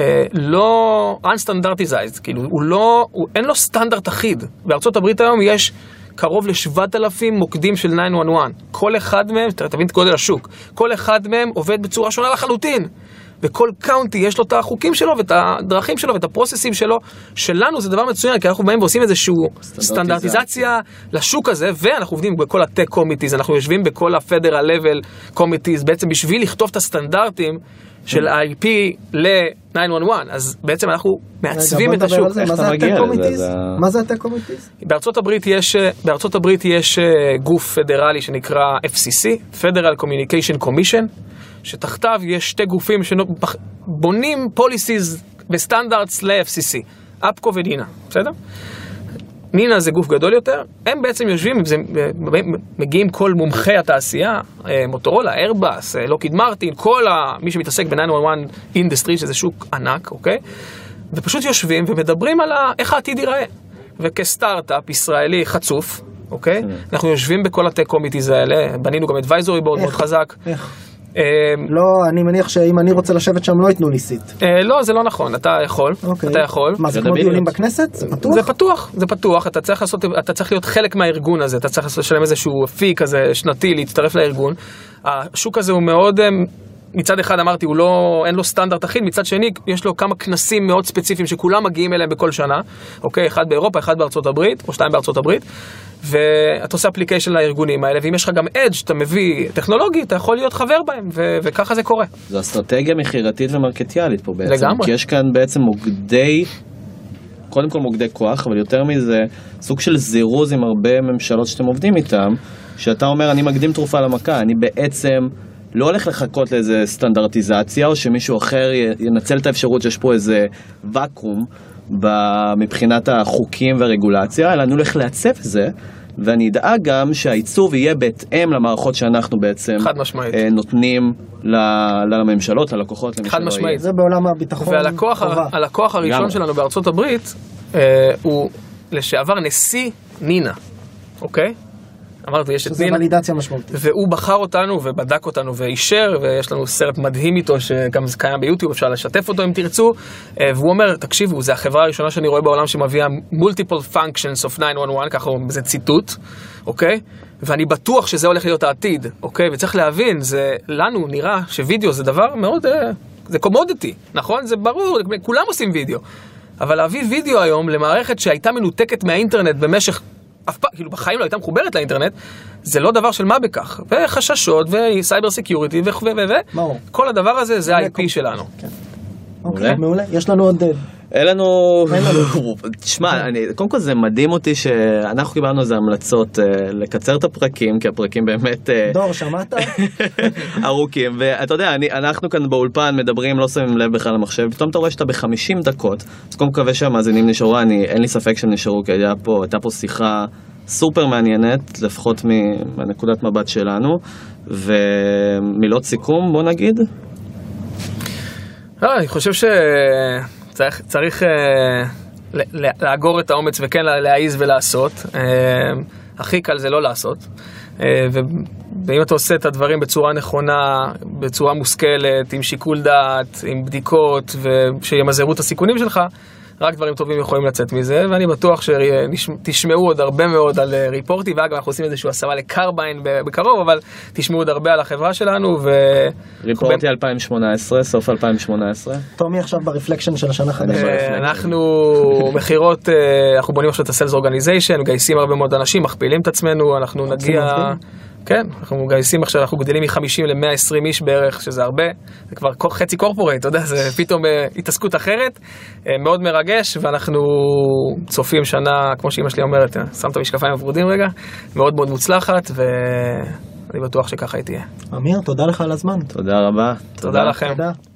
B: אה, לא unstandartized, כאילו הוא לא, הוא, אין לו סטנדרט אחיד. בארצות הברית היום יש קרוב ל-7,000 מוקדים של 911. כל אחד מהם, ת- תבין את גודל השוק, כל אחד מהם עובד בצורה שונה לחלוטין. וכל קאונטי יש לו את החוקים שלו ואת הדרכים שלו ואת הפרוססים שלו. שלנו זה דבר מצוין, כי אנחנו באים ועושים איזושהי סטנדרטיזציה לשוק הזה, ואנחנו עובדים בכל ה tech committees, אנחנו יושבים בכל ה- Federal Level committees, בעצם בשביל לכתוב את הסטנדרטים של IP ל-911, אז בעצם אנחנו מעצבים את השוק.
A: מה זה
D: אתה מגיע
A: ה tech
D: לזה?
A: committees?
D: זה-
A: מה זה ה tech committees?
B: בארצות הברית יש, בארצות הברית יש אה, גוף פדרלי שנקרא FCC, Federal Communication Commission, שתחתיו יש שתי גופים שבונים policies ו standards ל-FCC, APCO ו NENA, בסדר? NENA זה גוף גדול יותר, הם בעצם יושבים, זה, מגיעים כל מומחי התעשייה, אה, מוטורולה, איירבאס, אה, לוקהיד מרטין, כל ה, מי שמתעסק ב-911 industry, שזה שוק ענק, אוקיי? ופשוט יושבים ומדברים על ה, איך העתיד ייראה. וכסטארט-אפ ישראלי חצוף, אוקיי? אנחנו יושבים בכל ה tech committees האלה, בנינו גם advisory board מאוד? חזק.
A: איך?
B: אה,
A: לא, אני מניח שאם אני רוצה לשבת שם לא ייתנו לי סיט.
B: אה, לא, זה לא נכון, אתה יכול,
A: אוקיי.
B: אתה יכול.
A: מה, זה כמו. דיונים בכנסת? זה פתוח?
B: זה פתוח, זה פתוח, אתה צריך לעשות, אתה צריך להיות חלק מהארגון הזה, אתה צריך לשלם איזשהו פי כזה שנתי, להצטרף לארגון. השוק הזה הוא מאוד, אה, מצד אחד אמרתי, הוא לא, אין לו סטנדרט אחיד, מצד שני, יש לו כמה כנסים מאוד ספציפיים שכולם מגיעים אליהם בכל שנה, אוקיי? אחד באירופה, אחד בארצות הברית, או שתיים בארצות הברית, ואתה עושה אפליקיישן לארגונים האלה, ואם יש לך גם אדג' שאתה מביא טכנולוגי, אתה יכול להיות חבר בהם, ו- וככה זה קורה.
D: זו אסטרטגיה מכירתית ומרקטיאלית פה בעצם.
B: לגמרי.
D: כי יש כאן בעצם מוקדי, קודם כל מוקדי כוח, אבל יותר מזה, סוג של זירוז עם הרבה ממשלות שאתם עובדים איתם, שאתה אומר, אני מקדים תרופה למכה, אני בעצם לא הולך לחכות לאיזה סטנדרטיזציה, או שמישהו אחר ינצל את האפשרות שיש פה איזה ואקום מבחינת החוקים והרגולציה, אלא אני הולך לעצב את זה. ואני אדאג גם שהעיצוב יהיה בהתאם למערכות שאנחנו בעצם
B: חד משמעית.
D: אה, נותנים ל- לממשלות, ללקוחות, למי
B: חד
D: שלא
B: משמעית.
D: יהיה.
A: זה בעולם הביטחון.
B: והלקוח הראשון. שלנו בארצות הברית אה, הוא לשעבר נשיא נינה, אוקיי? אמרתי, יש את
A: שזה
B: נינה.
A: ולידציה משמעותית.
B: והוא בחר אותנו ובדק אותנו ואישר, ויש לנו סרט מדהים איתו שגם זה קיים ביוטיוב, אפשר לשתף אותו אם תרצו. אה, והוא אומר, תקשיבו, זו החברה הראשונה שאני רואה בעולם שמביאה multiple functions of 911, ככה זה ציטוט, אוקיי? ואני בטוח שזה הולך להיות העתיד, אוקיי? וצריך להבין, זה, לנו נראה שווידאו זה דבר מאוד, אה, זה קומודיטי, נכון? זה ברור, כולם עושים וידאו. אבל להביא וידאו היום למערכת שהייתה מנותקת מהאינטרנט במשך, אף פעם, כאילו בחיים לא הייתה מחוברת לאינטרנט, זה לא דבר של מה בכך. וחששות, ו-cyber security, ו... ו... ו...
A: ברור.
B: כל הדבר הזה זה ה-IP שלנו.
A: אוקיי, מעולה. יש לנו עוד... אה,
D: אין לנו... תשמע, אני- קודם כל זה מדהים אותי שאנחנו קיבלנו איזה המלצות אה, לקצר את הפרקים, כי הפרקים באמת אה,
A: דור, שמעת?
D: ארוכים, ואתה יודע, אני- אנחנו כאן באולפן מדברים, לא שמים לב בכלל למחשב, פתאום אתה רואה שאתה ב-50 דקות, אז קודם כל מקווה שהמאזינים נשארו, אני- אין לי ספק שהם נשארו, כי היה פה- הייתה פה שיחה סופר מעניינת, לפחות מ- מהנקודת מבט שלנו, ומילות סיכום, בוא נגיד.
B: לא, אני חושב שצריך צריך, אה, ל- ל- לאגור את האומץ וכן לה- להעיז ולעשות. אה, הכי קל זה לא לעשות. אה, ו- ואם אתה עושה את הדברים בצורה נכונה, בצורה מושכלת, עם שיקול דעת, עם בדיקות, ושימזערו את הסיכונים שלך, רק דברים טובים יכולים לצאת מזה, ואני בטוח שתשמעו עוד הרבה מאוד על אה, ריפורטי, ואגב, אנחנו עושים איזושהי הסבה לקרביין ב- בקרוב, אבל תשמעו עוד הרבה על החברה שלנו, ו...
D: ריפורטי 2018, סוף 2018.
A: טומי עכשיו ברפלקשן של השנה החדשה.
B: אה, אנחנו מכירות, אה, אנחנו בונים עכשיו את ה-Sales Organization, מגייסים הרבה מאוד אנשים, מכפילים את עצמנו, אנחנו נגיע... כן, אנחנו מגייסים עכשיו, אנחנו גדלים מ-50 ל-120 איש בערך, שזה הרבה, זה כבר חצי קורפורט, אתה יודע, זה פתאום אה, התעסקות אחרת, אה, מאוד מרגש, ואנחנו צופים שנה, כמו שאימא שלי אומרת, אה, שם את המשקפיים הוורודים רגע, מאוד מאוד מוצלחת, ואני בטוח שככה היא תהיה.
A: אמיר, תודה לך על הזמן.
D: תודה רבה.
B: תודה לכם.
A: תודה.